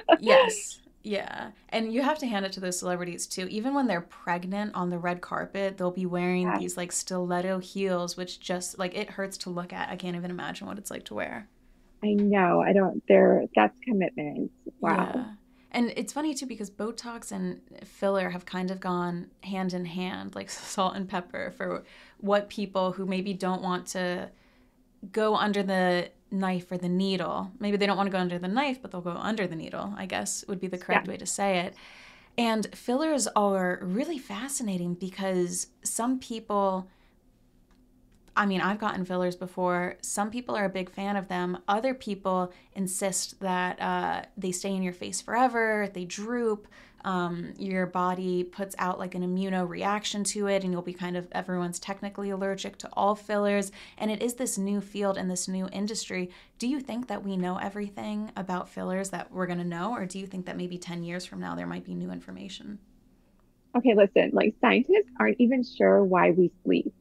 Speaker 1: yes. Yeah. And you have to hand it to those celebrities too. Even when they're pregnant on the red carpet, they'll be wearing yeah. these like stiletto heels, which just like it hurts to look at. I can't even imagine what it's like to wear.
Speaker 2: I know. I don't, they're, that's commitment. Wow. Yeah.
Speaker 1: And it's funny too because Botox and filler have kind of gone hand in hand, like salt and pepper, for what people who maybe don't want to go under the knife or the needle. Maybe they don't want to go under the knife, but they'll go under the needle, I guess would be the correct yeah. way to say it. And fillers are really fascinating because some people, I mean, I've gotten fillers before. Some people are a big fan of them. Other people insist that uh, they stay in your face forever, they droop um, your body puts out like an immuno reaction to it, and you'll be kind of everyone's technically allergic to all fillers. And it is this new field and this new industry. Do you think that we know everything about fillers that we're going to know, or do you think that maybe 10 years from now there might be new information?
Speaker 2: Okay, listen, like scientists aren't even sure why we sleep.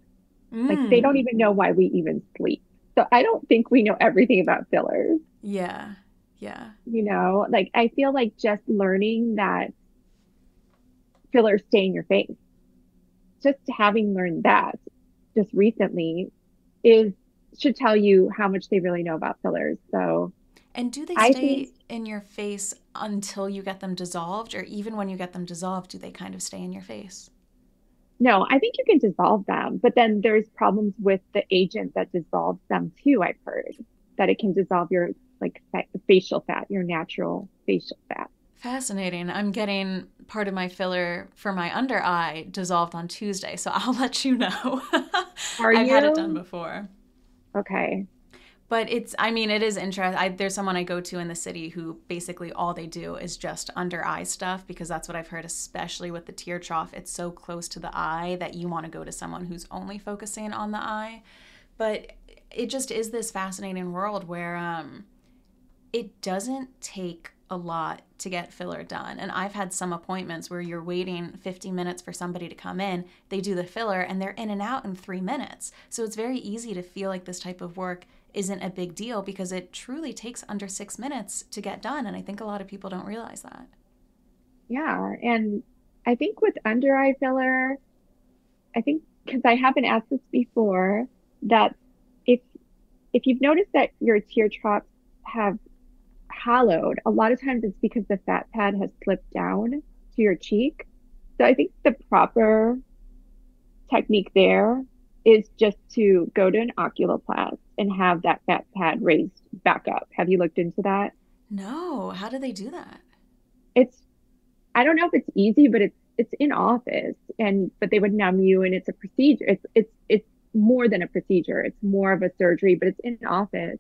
Speaker 2: Mm. Like they don't even know why we even sleep. So I don't think we know everything about fillers.
Speaker 1: Yeah. Yeah.
Speaker 2: You know, like I feel like just learning that fillers stay in your face. Just having learned that just recently is should tell you how much they really know about fillers. So,
Speaker 1: and do they stay
Speaker 2: think
Speaker 1: in your face until you get them dissolved, or even when you get them dissolved, do they kind of stay in your face?
Speaker 2: no, I think you can dissolve them, but then there's problems with the agent that dissolves them too. I've heard that it can dissolve your like fa facial fat, your natural facial fat.
Speaker 1: Fascinating. I'm getting part of my filler for my under eye dissolved on Tuesday, so I'll let you know.
Speaker 2: Are
Speaker 1: I've had it done before.
Speaker 2: Okay.
Speaker 1: But it's, I mean, it is interesting. I, there's someone I go to in the city who basically all they do is just under eye stuff because that's what I've heard, especially with the tear trough. It's so close to the eye that you want to go to someone who's only focusing on the eye. But it just is this fascinating world where um, it doesn't take a lot to get filler done. And I've had some appointments where you're waiting 50 minutes for somebody to come in, they do the filler, and they're in and out in three minutes. So it's very easy to feel like this type of work isn't a big deal because it truly takes under six minutes to get done. And I think a lot of people don't realize that.
Speaker 2: Yeah. And I think with under eye filler, I think because I haven't asked this before, that if if you've noticed that your tear troughs have hollowed, a lot of times it's because the fat pad has slipped down to your cheek. So I think the proper technique there is just to go to an oculoplast and have that fat pad raised back up. Have you looked into that?
Speaker 1: No, how do they do that?
Speaker 2: It's I don't know if it's easy, but it's it's in office and but they would numb you and it's a procedure. It's it's it's more than a procedure. It's more of a surgery, but it's in office.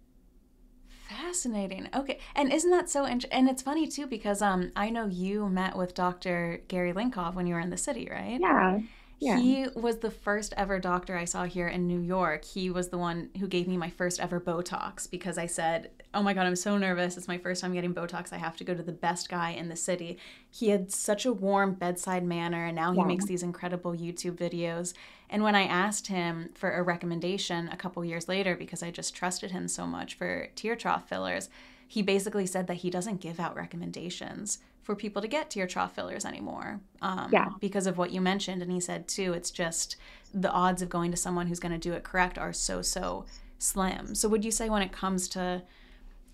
Speaker 1: Fascinating. Okay, and isn't that so? Int- and it's funny too because um I know you met with Dr. Gary Linkov when you were in the city, right?
Speaker 2: Yeah. Yeah.
Speaker 1: He was the first ever doctor I saw here in New York. He was the one who gave me my first ever Botox because I said, Oh my God, I'm so nervous. It's my first time getting Botox. I have to go to the best guy in the city. He had such a warm bedside manner, and now he
Speaker 2: Yeah.
Speaker 1: makes these incredible YouTube videos. And when I asked him for a recommendation a couple years later, because I just trusted him so much for tear trough fillers, he basically said that he doesn't give out recommendations for people to get tear trough fillers anymore um,
Speaker 2: Yeah.
Speaker 1: because of what you mentioned. And he said, too, it's just the odds of going to someone who's going to do it correct are so, so slim. So, would you say when it comes to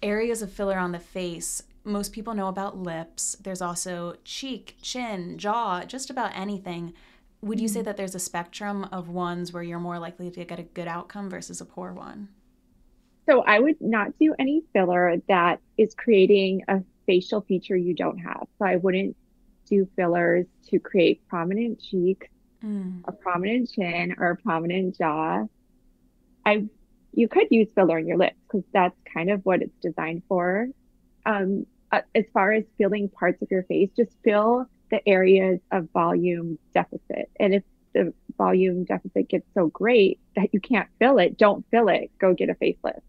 Speaker 1: areas of filler on the face, most people know about lips. There's also cheek, chin, jaw, just about anything. Would you say that there's a spectrum of ones where you're more likely to get a good outcome versus a poor one?
Speaker 2: So I would not do any filler that is creating a facial feature you don't have. So I wouldn't do fillers to create prominent cheeks,
Speaker 1: Mm.
Speaker 2: a prominent chin, or a prominent jaw. I you could use filler in your lips because that's kind of what it's designed for. Um, uh, as far as filling parts of your face, just fill the areas of volume deficit. And if the volume deficit gets so great that you can't fill it, don't fill it. Go get a facelift.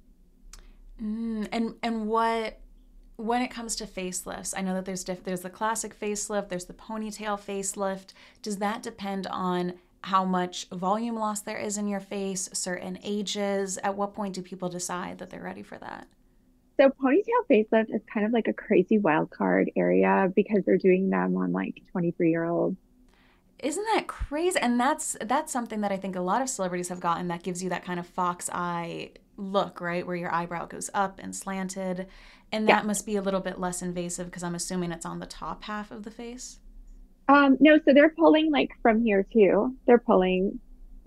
Speaker 1: Mm. And and what when it comes to facelifts, I know that there's diff- there's the classic facelift, there's the ponytail facelift. Does that depend on how much volume loss there is in your face, certain ages? At what point do people decide that they're ready for that?
Speaker 2: So ponytail facelift is kind of like a crazy wild card area because they're doing them on like 23 year olds.
Speaker 1: Isn't that crazy? And that's that's something that I think a lot of celebrities have gotten that gives you that kind of fox eye look, right? Where your eyebrow goes up and slanted. And
Speaker 2: Yeah.
Speaker 1: that must be a little bit less invasive because I'm assuming it's on the top half of the face.
Speaker 2: Um, no, so they're pulling like from here too. They're pulling.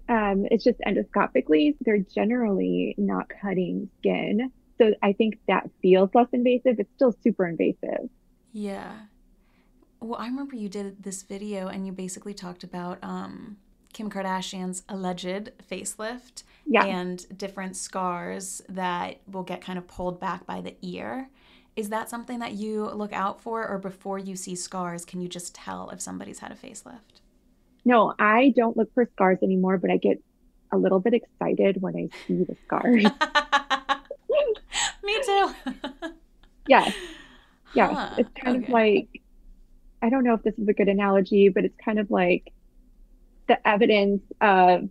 Speaker 2: Um, it's just endoscopically. They're generally not cutting skin. So I think that feels less invasive. It's still super invasive.
Speaker 1: Yeah. Well, I remember you did this video and you basically talked about um, Kim Kardashian's alleged facelift
Speaker 2: Yeah.
Speaker 1: and different scars that will get kind of pulled back by the ear. Is that something that you look out for, or before you see scars, can you just tell if somebody's had a facelift?
Speaker 2: No, I don't look for scars anymore, but I get a little bit excited when I see the scars.
Speaker 1: Me too.
Speaker 2: Yes, yes.
Speaker 1: Huh,
Speaker 2: It's kind of like, I don't know if this is a good analogy, but it's kind of like the evidence of,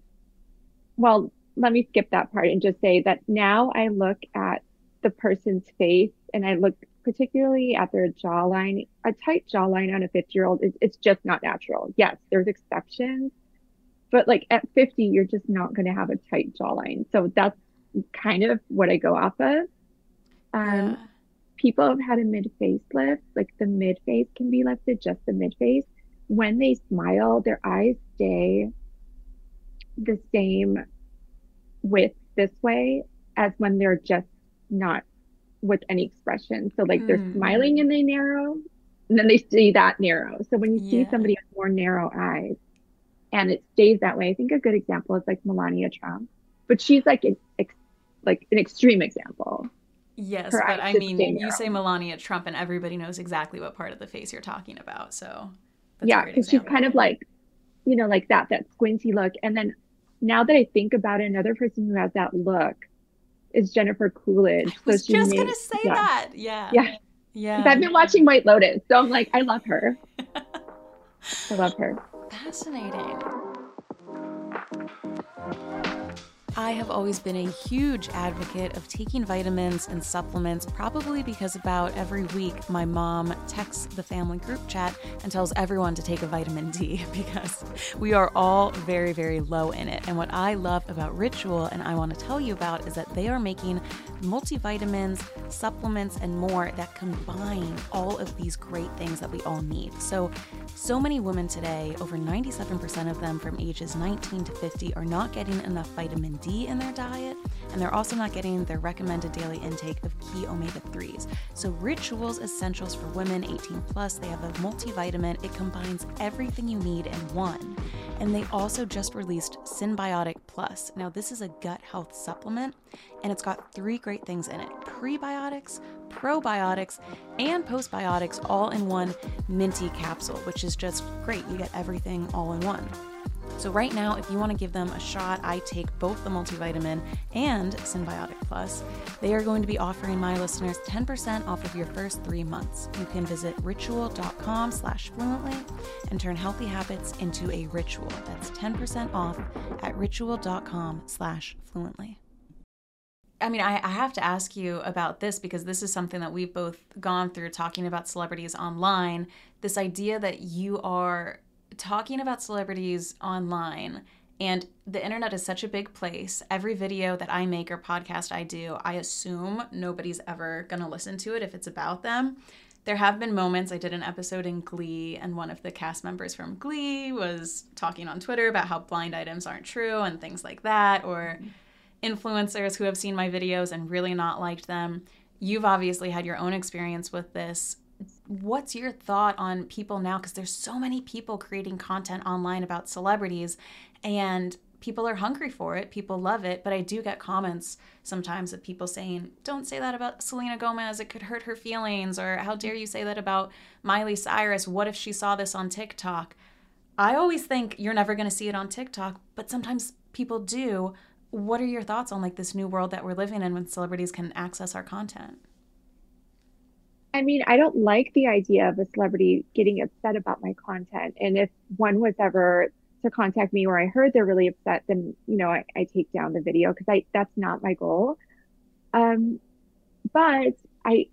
Speaker 2: well, let me skip that part and just say that now I look at the person's face and I look particularly at their jawline. A tight jawline on a 50 year old is it's just not natural. Yes, there's exceptions, but like at 50, you're just not going to have a tight jawline. So that's kind of what I go off of. Um, yeah. People have had a mid face lift, like the mid face can be lifted, just the mid face. When they smile, their eyes stay the same width this way as when they're just not with any expression. So like they're mm. smiling and they narrow, and then they stay that narrow. So when you yeah. see somebody with more narrow eyes and it stays that way, I think a good example is like Melania Trump, but she's like an ex- like an extreme example.
Speaker 1: Yes, Her but I mean, you say Melania Trump, and everybody knows exactly what part of the face you're talking about. So
Speaker 2: yeah, because she's kind of like, you know, like that that squinty look, and then now that I think about it, another person who has that look is Jennifer Coolidge.
Speaker 1: I was so just made, gonna say yeah. that. Yeah.
Speaker 2: Yeah. Yeah. I've been watching White Lotus, so I'm like, I love her. I love her.
Speaker 1: Fascinating. I have always been a huge advocate of taking vitamins and supplements, probably because about every week my mom texts the family group chat and tells everyone to take a vitamin D because we are all very, very low in it. And what I love about Ritual and I want to tell you about is that they are making multivitamins, supplements, and more that combine all of these great things that we all need. So, so many women today, over 97% of them from ages 19 to 50, are not getting enough vitamin D in their diet, and they're also not getting their recommended daily intake of key omega 3s. So, Rituals Essentials for Women 18 Plus, they have a multivitamin. It combines everything you need in one. And they also just released Synbiotic Plus. Now, this is a gut health supplement, and it's got three great things in it prebiotics, probiotics, and postbiotics all in one minty capsule, which is just great. You get everything all in one. So, right now, if you want to give them a shot, I take both the multivitamin and Synbiotic Plus. They are going to be offering my listeners 10% off of your first three months. You can visit ritual.com slash fluently and turn healthy habits into a ritual. That's 10% off at ritual.com slash fluently. I mean, I, I, have to ask you about this because this is something that we've both gone through talking about celebrities online. This idea that you are talking about celebrities online and the internet is such a big place. Every video that I make or podcast I do, I assume nobody's ever going to listen to it if it's about them. There have been moments, I did an episode in Glee, and one of the cast members from Glee was talking on Twitter about how blind items aren't true and things like that, or influencers who have seen my videos and really not liked them. You've obviously had your own experience with this what's your thought on people now? Because there's so many people creating content online about celebrities and people are hungry for it people love it but i do get comments sometimes of people saying don't say that about selena gomez it could hurt her feelings or how dare you say that about miley cyrus what if she saw this on tiktok? I always think you're never going to see it on tiktok but sometimes people do. What are your thoughts on like this new world that we're living in when celebrities can access our content
Speaker 2: I mean, I don't like the idea of a celebrity getting upset about my content. And if one was ever to contact me or I heard they're really upset, then you know I, I take down the video because I that's not my goal. Um, but I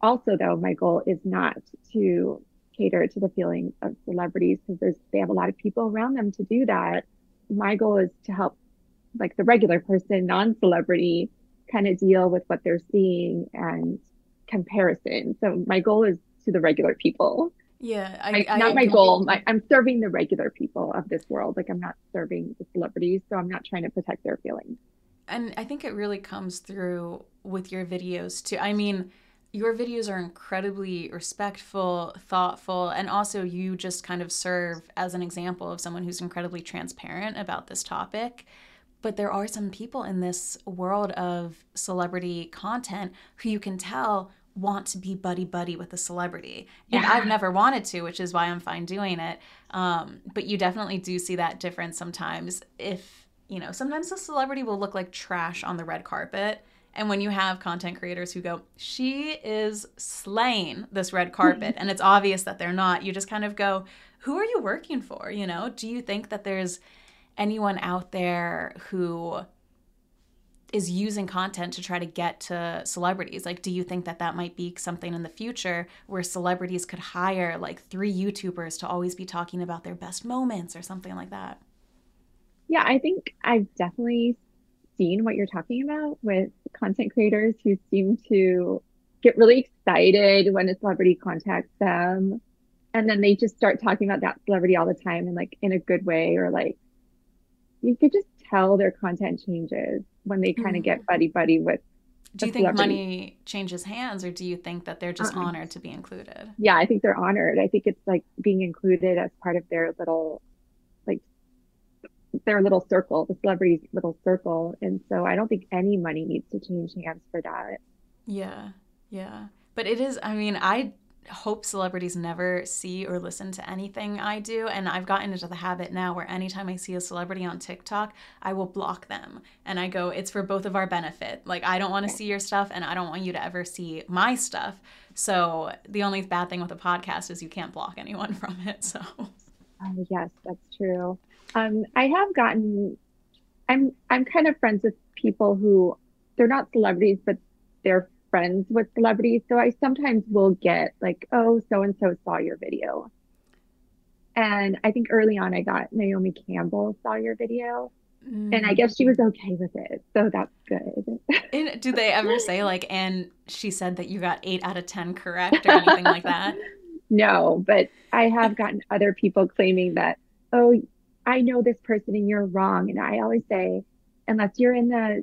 Speaker 2: also though my goal is not to cater to the feelings of celebrities because they have a lot of people around them to do that. My goal is to help like the regular person, non-celebrity, kind of deal with what they're seeing and comparison. So my goal is to the regular people.
Speaker 1: Yeah,
Speaker 2: I, I, not I, my goal. My, I'm serving the regular people of this world. Like I'm not serving the celebrities, so I'm not trying to protect their feelings.
Speaker 1: And I think it really comes through with your videos too. I mean, your videos are incredibly respectful, thoughtful, and also you just kind of serve as an example of someone who's incredibly transparent about this topic. But there are some people in this world of celebrity content who you can tell want to be buddy buddy with a celebrity. And yeah. i've never wanted to which is why i'm fine doing it. Um, but you definitely do see that difference sometimes if you know sometimes a celebrity will look like trash on the red carpet. And when you have content creators who go she is slaying this red carpet and it's obvious that they're not you just kind of go who are you working for? You know do you think that there's anyone out there who is using content to try to get to celebrities like do you think that that might be something in the future where celebrities could hire like three youtubers to always be talking about their best moments or something like that?
Speaker 2: Yeah i think i've definitely seen what you're talking about with content creators who seem to get really excited when a celebrity contacts them and then they just start talking about that celebrity all the time and like in a good way or like you could just tell their content changes when they kind of get mm-hmm. buddy buddy with
Speaker 1: do you think money changes hands or do you think that they're just uh honored to be included?
Speaker 2: Yeah i think they're honored. I think it's like being included as part of their little like their little circle the celebrity's little circle. And so i don't think any money needs to change hands for that.
Speaker 1: Yeah yeah. But it is i mean i hope celebrities never see or listen to anything I do. And I've gotten into the habit now where anytime I see a celebrity on TikTok, I will block them. And I go, it's for both of our benefit. Like, I don't want to see your stuff and I don't want you to ever see my stuff. So the only bad thing with a podcast is you can't block anyone from it. So,
Speaker 2: oh, yes, that's true. Um, I have gotten, I'm, I'm kind of friends with people who they're not celebrities, but they're friends with celebrities. So I sometimes will get like, oh, so and so saw your video. And I think early on I got Naomi Campbell saw your video. Mm. And I guess she was okay with it. So that's good.
Speaker 1: and do they ever say like, and she said that you got eight out of 10 correct or anything like that?
Speaker 2: No, but I have gotten other people claiming that, oh, I know this person and you're wrong. And I always say, unless you're in the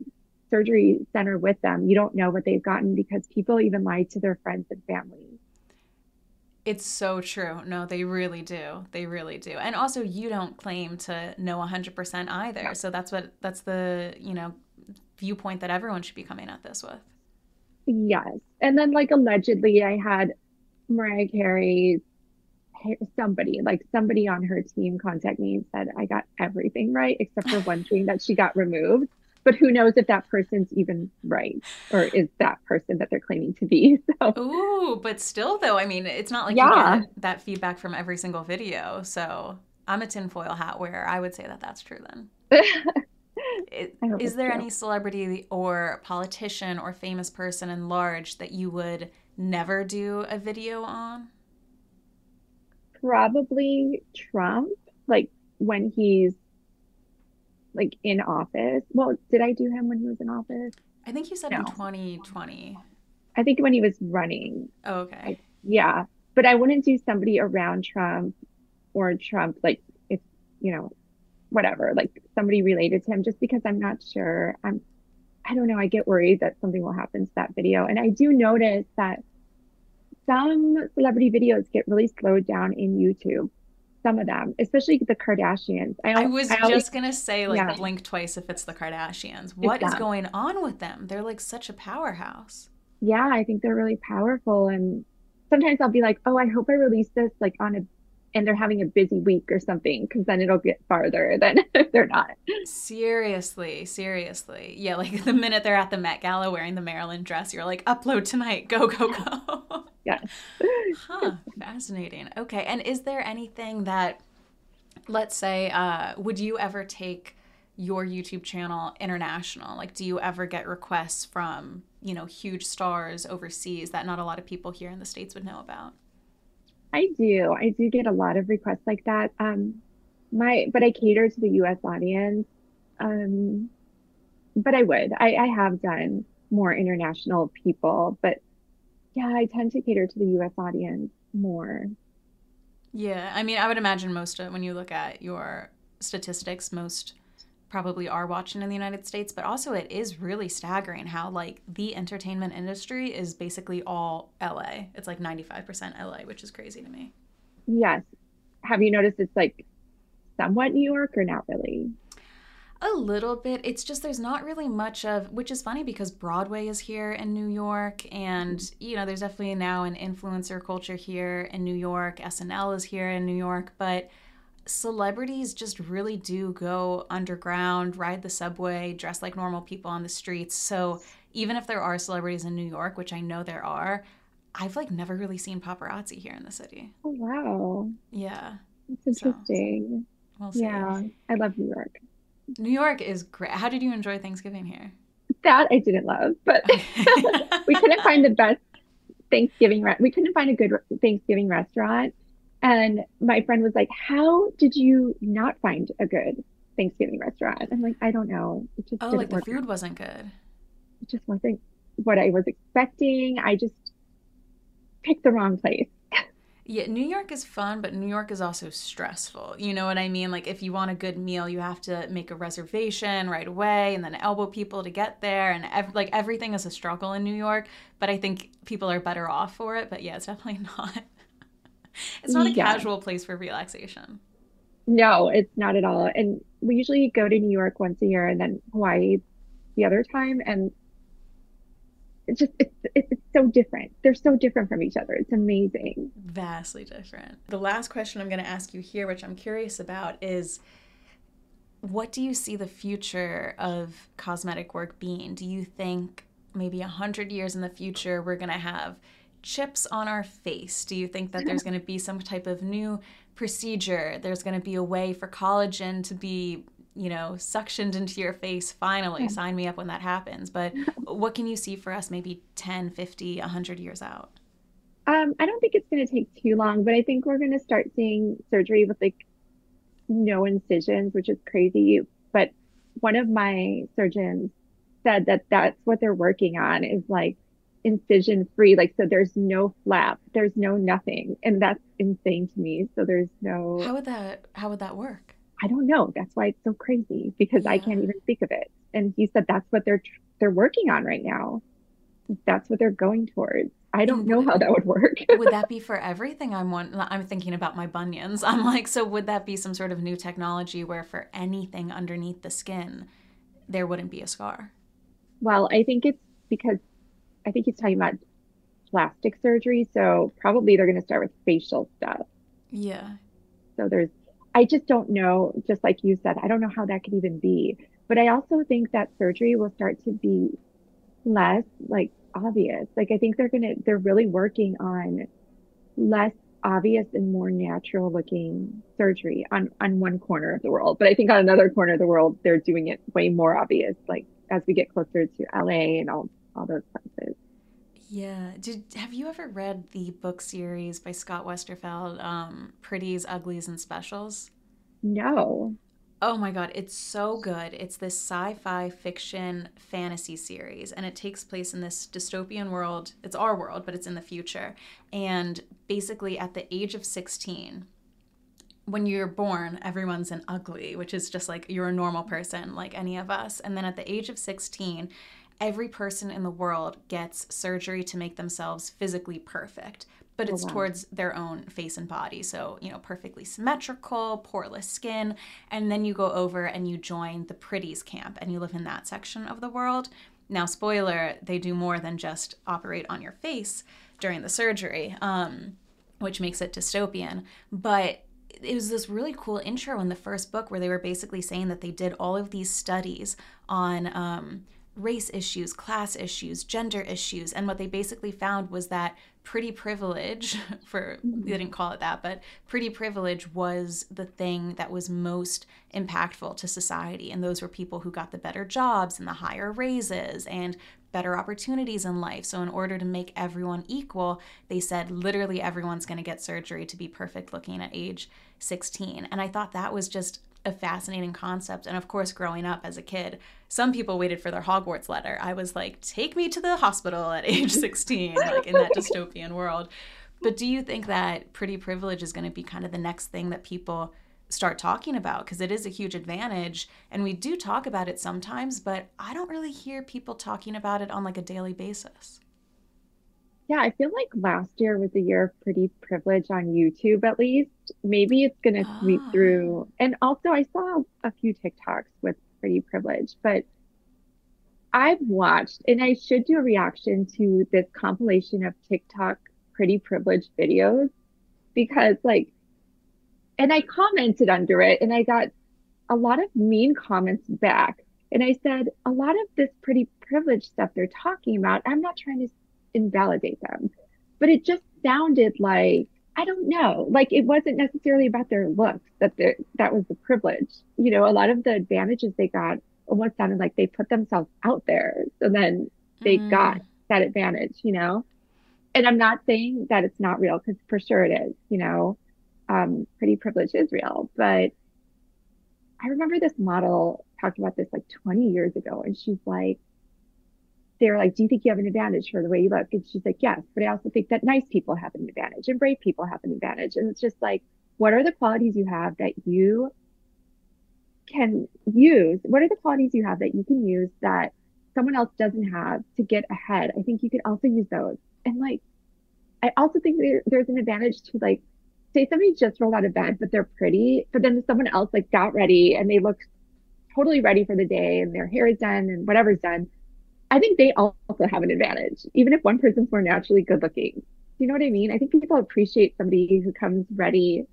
Speaker 2: surgery center with them, you don't know what they've gotten because people even lie to their friends and family.
Speaker 1: It's so true. No, they really do. They really do. And also you don't claim to know 100% either. So that's what that's the, you know, viewpoint that everyone should be coming at this with.
Speaker 2: Yes. And then like allegedly I had Mariah Carey's somebody like somebody on her team contact me and said I got everything right except for one thing that she got removed but who knows if that person's even right or is that person that they're claiming to be
Speaker 1: so ooh but still though i mean it's not like yeah. you get that feedback from every single video so i'm a tinfoil hat wearer i would say that that's true then it, is there true. any celebrity or politician or famous person in large that you would never do a video on
Speaker 2: probably trump like when he's like in office. Well, did I do him when he was in office?
Speaker 1: I think you said no. in 2020.
Speaker 2: I think when he was running.
Speaker 1: Oh, okay.
Speaker 2: Yeah. But I wouldn't do somebody around Trump or Trump, like if, you know, whatever, like somebody related to him, just because I'm not sure. I'm, I don't know. I get worried that something will happen to that video. And I do notice that some celebrity videos get really slowed down in YouTube some of them, especially the Kardashians.
Speaker 1: I, I was I always, just gonna say, like, yeah. blink twice if it's the Kardashians. What is going on with them? They're like such a powerhouse.
Speaker 2: Yeah, I think they're really powerful. And sometimes I'll be like, oh, I hope I release this like on a, and they're having a busy week or something, because then it'll get farther than if they're not.
Speaker 1: Seriously, seriously, yeah. Like the minute they're at the Met Gala wearing the Marilyn dress, you're like, upload tonight, go, go, go.
Speaker 2: Yes.
Speaker 1: huh. Fascinating. Okay. And is there anything that, let's say, uh, would you ever take your YouTube channel international? Like, do you ever get requests from, you know, huge stars overseas that not a lot of people here in the States would know about?
Speaker 2: I do. I do get a lot of requests like that. Um, my, but I cater to the US audience. Um, but I would. I, I have done more international people, but yeah, I tend to cater to the US audience more.
Speaker 1: Yeah, I mean, I would imagine most of when you look at your statistics, most probably are watching in the United States, but also it is really staggering how like the entertainment industry is basically all LA. It's like 95% LA, which is crazy to me.
Speaker 2: Yes. Have you noticed it's like somewhat New York or not really?
Speaker 1: A little bit. It's just there's not really much of, which is funny because Broadway is here in New York, and you know, there's definitely now an influencer culture here in New York. SNL is here in New York, but celebrities just really do go underground, ride the subway, dress like normal people on the streets. So even if there are celebrities in New York, which I know there are, I've like never really seen paparazzi here in the city.
Speaker 2: Oh wow.
Speaker 1: Yeah.
Speaker 2: It's interesting. So, we'll yeah. I love New York.
Speaker 1: New York is great. How did you enjoy Thanksgiving here?
Speaker 2: That I didn't love, but we couldn't find the best Thanksgiving. Re- we couldn't find a good Thanksgiving restaurant, and my friend was like, "How did you not find a good Thanksgiving restaurant. I'm like, I don't know.
Speaker 1: It just oh, like the food wasn't good.
Speaker 2: It just wasn't what I was expecting. I just picked the wrong place.
Speaker 1: Yeah, New York is fun, but New York is also stressful. You know what I mean? Like, if you want a good meal, you have to make a reservation right away and then elbow people to get there. And ev- like, everything is a struggle in New York, but I think people are better off for it. But yeah, it's definitely not. it's not a casual place for relaxation.
Speaker 2: No, it's not at all. And we usually go to New York once a year and then Hawaii the other time. And it's just it's, it's so different. They're so different from each other. It's amazing.
Speaker 1: Vastly different. The last question i'm going to ask you here which i'm curious about is what do you see the future of cosmetic work being? Do you think maybe 100 years in the future we're going to have chips on our face? Do you think that there's going to be some type of new procedure? There's going to be a way for collagen to be you know, suctioned into your face finally. Sign me up when that happens. But what can you see for us maybe 10, 50, 100 years out?
Speaker 2: Um, I don't think it's going to take too long, but I think we're going to start seeing surgery with like no incisions, which is crazy. But one of my surgeons said that that's what they're working on is like incision free. Like, so there's no flap, there's no nothing. And that's insane to me. So there's no.
Speaker 1: How would that, how would that work?
Speaker 2: I don't know. That's why it's so crazy because yeah. I can't even think of it. And he said that's what they're they're working on right now. That's what they're going towards. I don't know how that would work.
Speaker 1: would that be for everything? I'm one. I'm thinking about my bunions. I'm like, so would that be some sort of new technology where for anything underneath the skin, there wouldn't be a scar?
Speaker 2: Well, I think it's because I think he's talking about plastic surgery. So probably they're going to start with facial stuff.
Speaker 1: Yeah.
Speaker 2: So there's I just don't know, just like you said, I don't know how that could even be. But I also think that surgery will start to be less like obvious. Like I think they're gonna they're really working on less obvious and more natural looking surgery on on one corner of the world. But I think on another corner of the world they're doing it way more obvious, like as we get closer to LA and all all those places.
Speaker 1: Yeah. Did have you ever read the book series by Scott Westerfeld, um, Pretties, Uglies, and Specials?
Speaker 2: No.
Speaker 1: Oh my god, it's so good. It's this sci-fi fiction fantasy series and it takes place in this dystopian world. It's our world, but it's in the future. And basically at the age of 16, when you're born, everyone's an ugly, which is just like you're a normal person like any of us. And then at the age of 16, every person in the world gets surgery to make themselves physically perfect but it's oh, wow. towards their own face and body. So, you know, perfectly symmetrical, poreless skin. And then you go over and you join the pretties camp and you live in that section of the world. Now, spoiler, they do more than just operate on your face during the surgery, um, which makes it dystopian. But it was this really cool intro in the first book where they were basically saying that they did all of these studies on um, race issues, class issues, gender issues. And what they basically found was that pretty privilege, for mm-hmm. they didn't call it that, but pretty privilege was the thing that was most impactful to society. And those were people who got the better jobs and the higher raises and better opportunities in life. So, in order to make everyone equal, they said literally everyone's going to get surgery to be perfect looking at age 16. And I thought that was just a fascinating concept. And of course, growing up as a kid, some people waited for their Hogwarts letter. I was like, take me to the hospital at age 16, like in that dystopian world. But do you think that pretty privilege is going to be kind of the next thing that people start talking about? Because it is a huge advantage. And we do talk about it sometimes, but I don't really hear people talking about it on like a daily basis.
Speaker 2: Yeah, I feel like last year was a year of pretty privilege on YouTube, at least. Maybe it's going to sweep ah. through. And also, I saw a few TikToks with pretty privilege, but I've watched, and I should do a reaction to this compilation of TikTok pretty privilege videos because, like, and I commented under it and I got a lot of mean comments back. And I said, a lot of this pretty privileged stuff they're talking about, I'm not trying to invalidate them. But it just sounded like I don't know, like it wasn't necessarily about their looks that that was the privilege. You know, a lot of the advantages they got almost sounded like they put themselves out there, so then they mm. got that advantage. You know, and I'm not saying that it's not real because for sure it is. You know, um, pretty privileged Israel. but I remember this model talked about this like 20 years ago, and she's like, they were like, Do you think you have an advantage for the way you look? And she's like, Yes, but I also think that nice people have an advantage and brave people have an advantage. And it's just like, what are the qualities you have that you can use? What are the qualities you have that you can use that someone else doesn't have to get ahead? I think you could also use those. And like, I also think there, there's an advantage to like, say somebody just rolled out of bed, but they're pretty, but then someone else like got ready and they look totally ready for the day and their hair is done and whatever's done I think they also have an advantage, even if one person's more naturally good looking. You know what I mean? I think people appreciate somebody who comes ready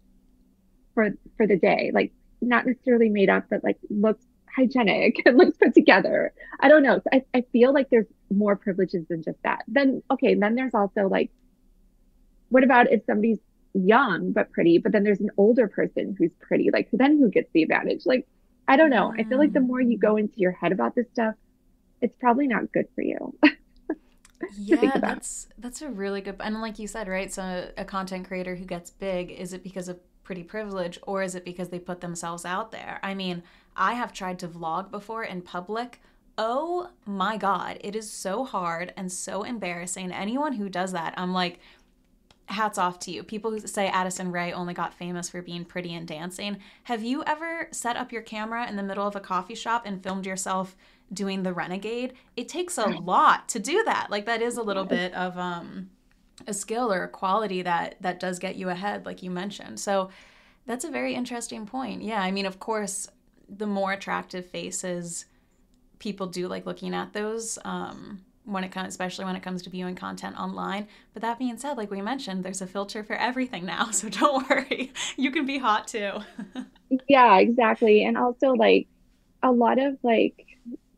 Speaker 2: for for the day, like not necessarily made up, but like looks hygienic and looks put together. I don't know. I, I feel like there's more privileges than just that. Then okay, then there's also like, what about if somebody's young but pretty, but then there's an older person who's pretty? Like so then who gets the advantage? Like I don't know. I feel like the mm. more you go into your head about this stuff, it's probably not good for you.
Speaker 1: yeah, that's that's a really good and like you said, right? So a content creator who gets big, is it because of pretty privilege or is it because they put themselves out there? I mean, I have tried to vlog before in public. Oh my god, it is so hard and so embarrassing. Anyone who does that, I'm like hats off to you. People who say Addison Rae only got famous for being pretty and dancing. Have you ever set up your camera in the middle of a coffee shop and filmed yourself doing the renegade? It takes a lot to do that. Like that is a little bit of um a skill or a quality that that does get you ahead like you mentioned. So that's a very interesting point. Yeah i mean of course the more attractive faces people do like looking at those um when it comes especially when it comes to viewing content online but that being said like we mentioned there's a filter for everything now so don't worry you can be hot too
Speaker 2: yeah exactly and also like a lot of like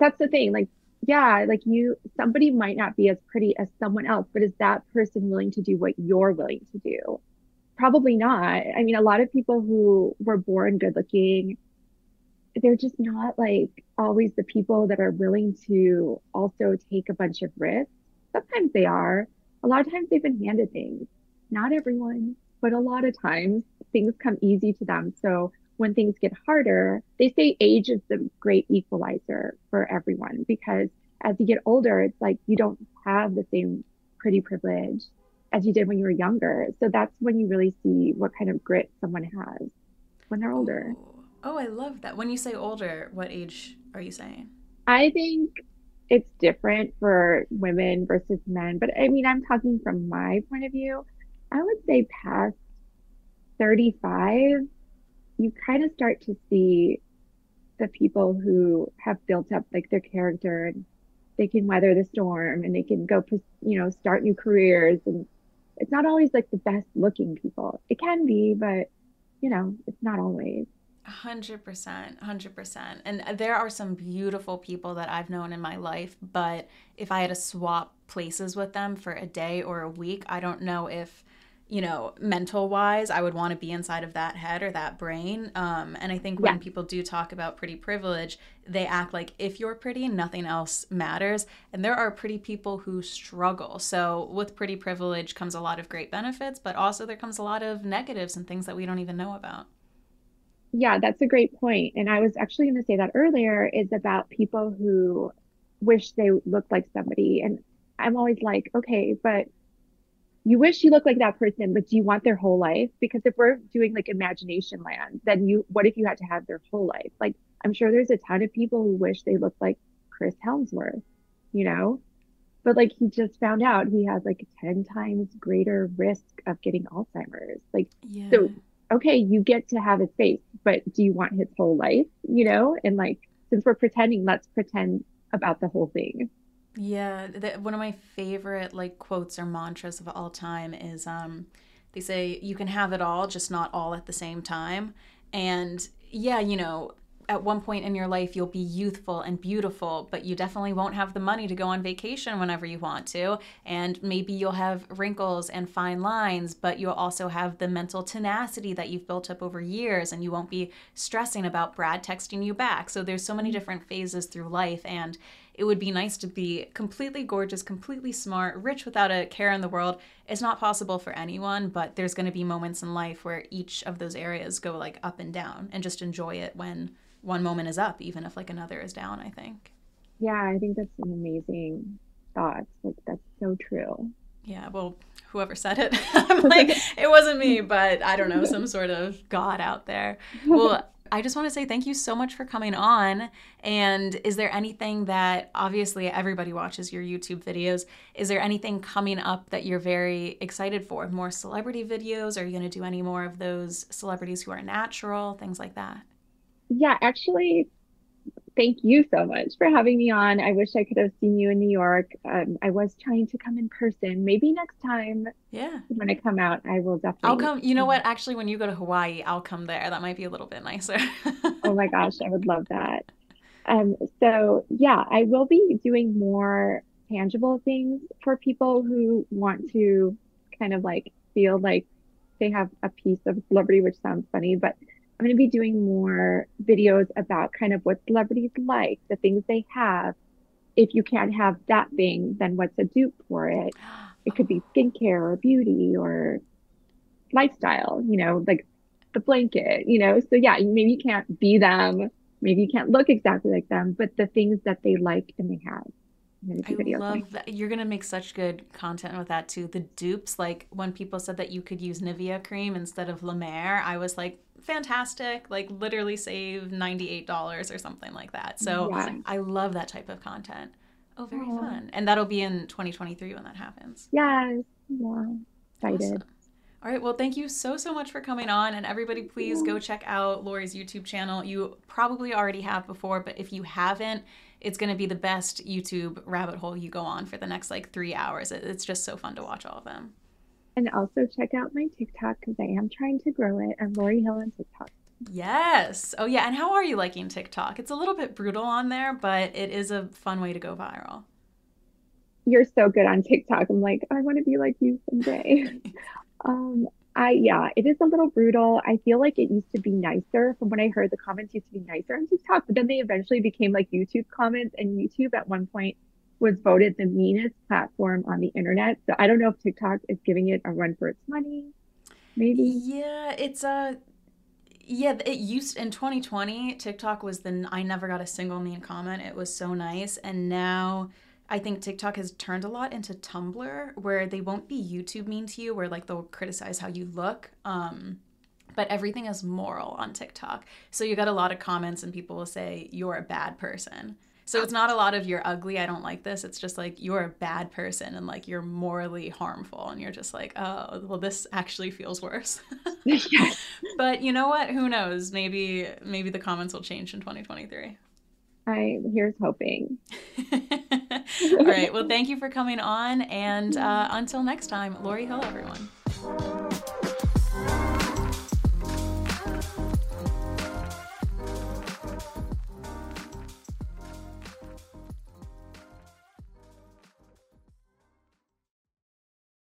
Speaker 2: that's the thing. Like, yeah, like you, somebody might not be as pretty as someone else, but is that person willing to do what you're willing to do? Probably not. I mean, a lot of people who were born good looking, they're just not like always the people that are willing to also take a bunch of risks. Sometimes they are. A lot of times they've been handed things. Not everyone, but a lot of times things come easy to them. So when things get harder, they say age is the great equalizer for everyone because as you get older, it's like you don't have the same pretty privilege as you did when you were younger. So that's when you really see what kind of grit someone has when they're older.
Speaker 1: Oh. Oh, I love that. When you say older, what age are you saying?
Speaker 2: I think it's different for women versus men, but I mean, I'm talking from my point of view. I would say past 35 you kind of start to see the people who have built up like their character and they can weather the storm and they can go you know start new careers and it's not always like the best looking people it can be but you know it's not always
Speaker 1: 100% 100% and there are some beautiful people that i've known in my life but if i had to swap places with them for a day or a week i don't know if you know, mental wise, I would want to be inside of that head or that brain. Um, and I think when yeah. people do talk about pretty privilege, they act like if you're pretty, nothing else matters. And there are pretty people who struggle. So with pretty privilege comes a lot of great benefits, but also there comes a lot of negatives and things that we don't even know about.
Speaker 2: Yeah, that's a great point. And I was actually going to say that earlier is about people who wish they looked like somebody. And I'm always like, okay, but you wish you looked like that person, but do you want their whole life? Because if we're doing like imagination land, then you, what if you had to have their whole life? Like, I'm sure there's a ton of people who wish they looked like Chris Hemsworth, you know? But like, he just found out he has like 10 times greater risk of getting Alzheimer's. Like, yeah. so, okay, you get to have his face, but do you want his whole life, you know? And like, since we're pretending, let's pretend about the whole thing.
Speaker 1: Yeah, the, one of my favorite like quotes or mantras of all time is um they say you can have it all just not all at the same time. And yeah, you know, at one point in your life you'll be youthful and beautiful, but you definitely won't have the money to go on vacation whenever you want to. And maybe you'll have wrinkles and fine lines, but you'll also have the mental tenacity that you've built up over years and you won't be stressing about Brad texting you back. So there's so many mm-hmm. different phases through life and it would be nice to be completely gorgeous, completely smart, rich without a care in the world. It's not possible for anyone, but there's going to be moments in life where each of those areas go like up and down and just enjoy it when one moment is up, even if like another is down, I think.
Speaker 2: Yeah, I think that's an amazing thought. Like, that's so true.
Speaker 1: Yeah, well, whoever said it, I'm like, it wasn't me, but I don't know, some sort of God out there. Well, I just want to say thank you so much for coming on. And is there anything that obviously everybody watches your YouTube videos? Is there anything coming up that you're very excited for? More celebrity videos? Are you going to do any more of those celebrities who are natural? Things like that?
Speaker 2: Yeah, actually, thank you so much for having me on. I wish I could have seen you in New York. Um, I was trying to come in person. Maybe next time.
Speaker 1: Yeah.
Speaker 2: When I come out, I will definitely.
Speaker 1: I'll come. You know what? Actually, when you go to Hawaii, I'll come there. That might be a little bit nicer.
Speaker 2: oh my gosh, I would love that. Um, so yeah, I will be doing more tangible things for people who want to kind of like feel like they have a piece of celebrity, which sounds funny, but I'm going to be doing more videos about kind of what celebrities like, the things they have. If you can't have that thing, then what's a dupe for it? It could be skincare or beauty or lifestyle, you know, like the blanket, you know. So yeah, maybe you can't be them, maybe you can't look exactly like them, but the things that they like and they have.
Speaker 1: I love that. You're gonna make such good content with that too. The dupes, like when people said that you could use Nivea cream instead of La Mer, I was like, fantastic. Like literally save ninety eight dollars or something like that. So yes. I love that type of content. Oh, very Aww. fun. And that'll be in 2023 when that happens.
Speaker 2: Yes. Yeah. Excited. Awesome.
Speaker 1: All right. Well, thank you so, so much for coming on. And everybody, please go check out Lori's YouTube channel. You probably already have before, but if you haven't, it's going to be the best YouTube rabbit hole you go on for the next like three hours. It's just so fun to watch all of them.
Speaker 2: And also check out my TikTok because I am trying to grow it. I'm Lori Hill on TikTok.
Speaker 1: Yes. Oh, yeah. And how are you liking TikTok? It's a little bit brutal on there, but it is a fun way to go viral.
Speaker 2: You're so good on TikTok. I'm like, I want to be like you someday. um, I yeah, it is a little brutal. I feel like it used to be nicer. From what I heard, the comments used to be nicer on TikTok, but then they eventually became like YouTube comments, and YouTube at one point was voted the meanest platform on the internet. So I don't know if TikTok is giving it a run for its money. Maybe.
Speaker 1: Yeah, it's a. Uh, yeah, it used in 2020. TikTok was the I never got a single mean comment. It was so nice, and now I think TikTok has turned a lot into Tumblr, where they won't be YouTube mean to you, where like they'll criticize how you look. Um, but everything is moral on TikTok. So you get a lot of comments, and people will say you're a bad person. So it's not a lot of you're ugly, I don't like this. It's just like you're a bad person and like you're morally harmful and you're just like, oh, well this actually feels worse. yes. But you know what? Who knows? Maybe maybe the comments will change in 2023.
Speaker 2: I here's hoping.
Speaker 1: All right. Well, thank you for coming on. And uh, until next time, Lori Hill, everyone.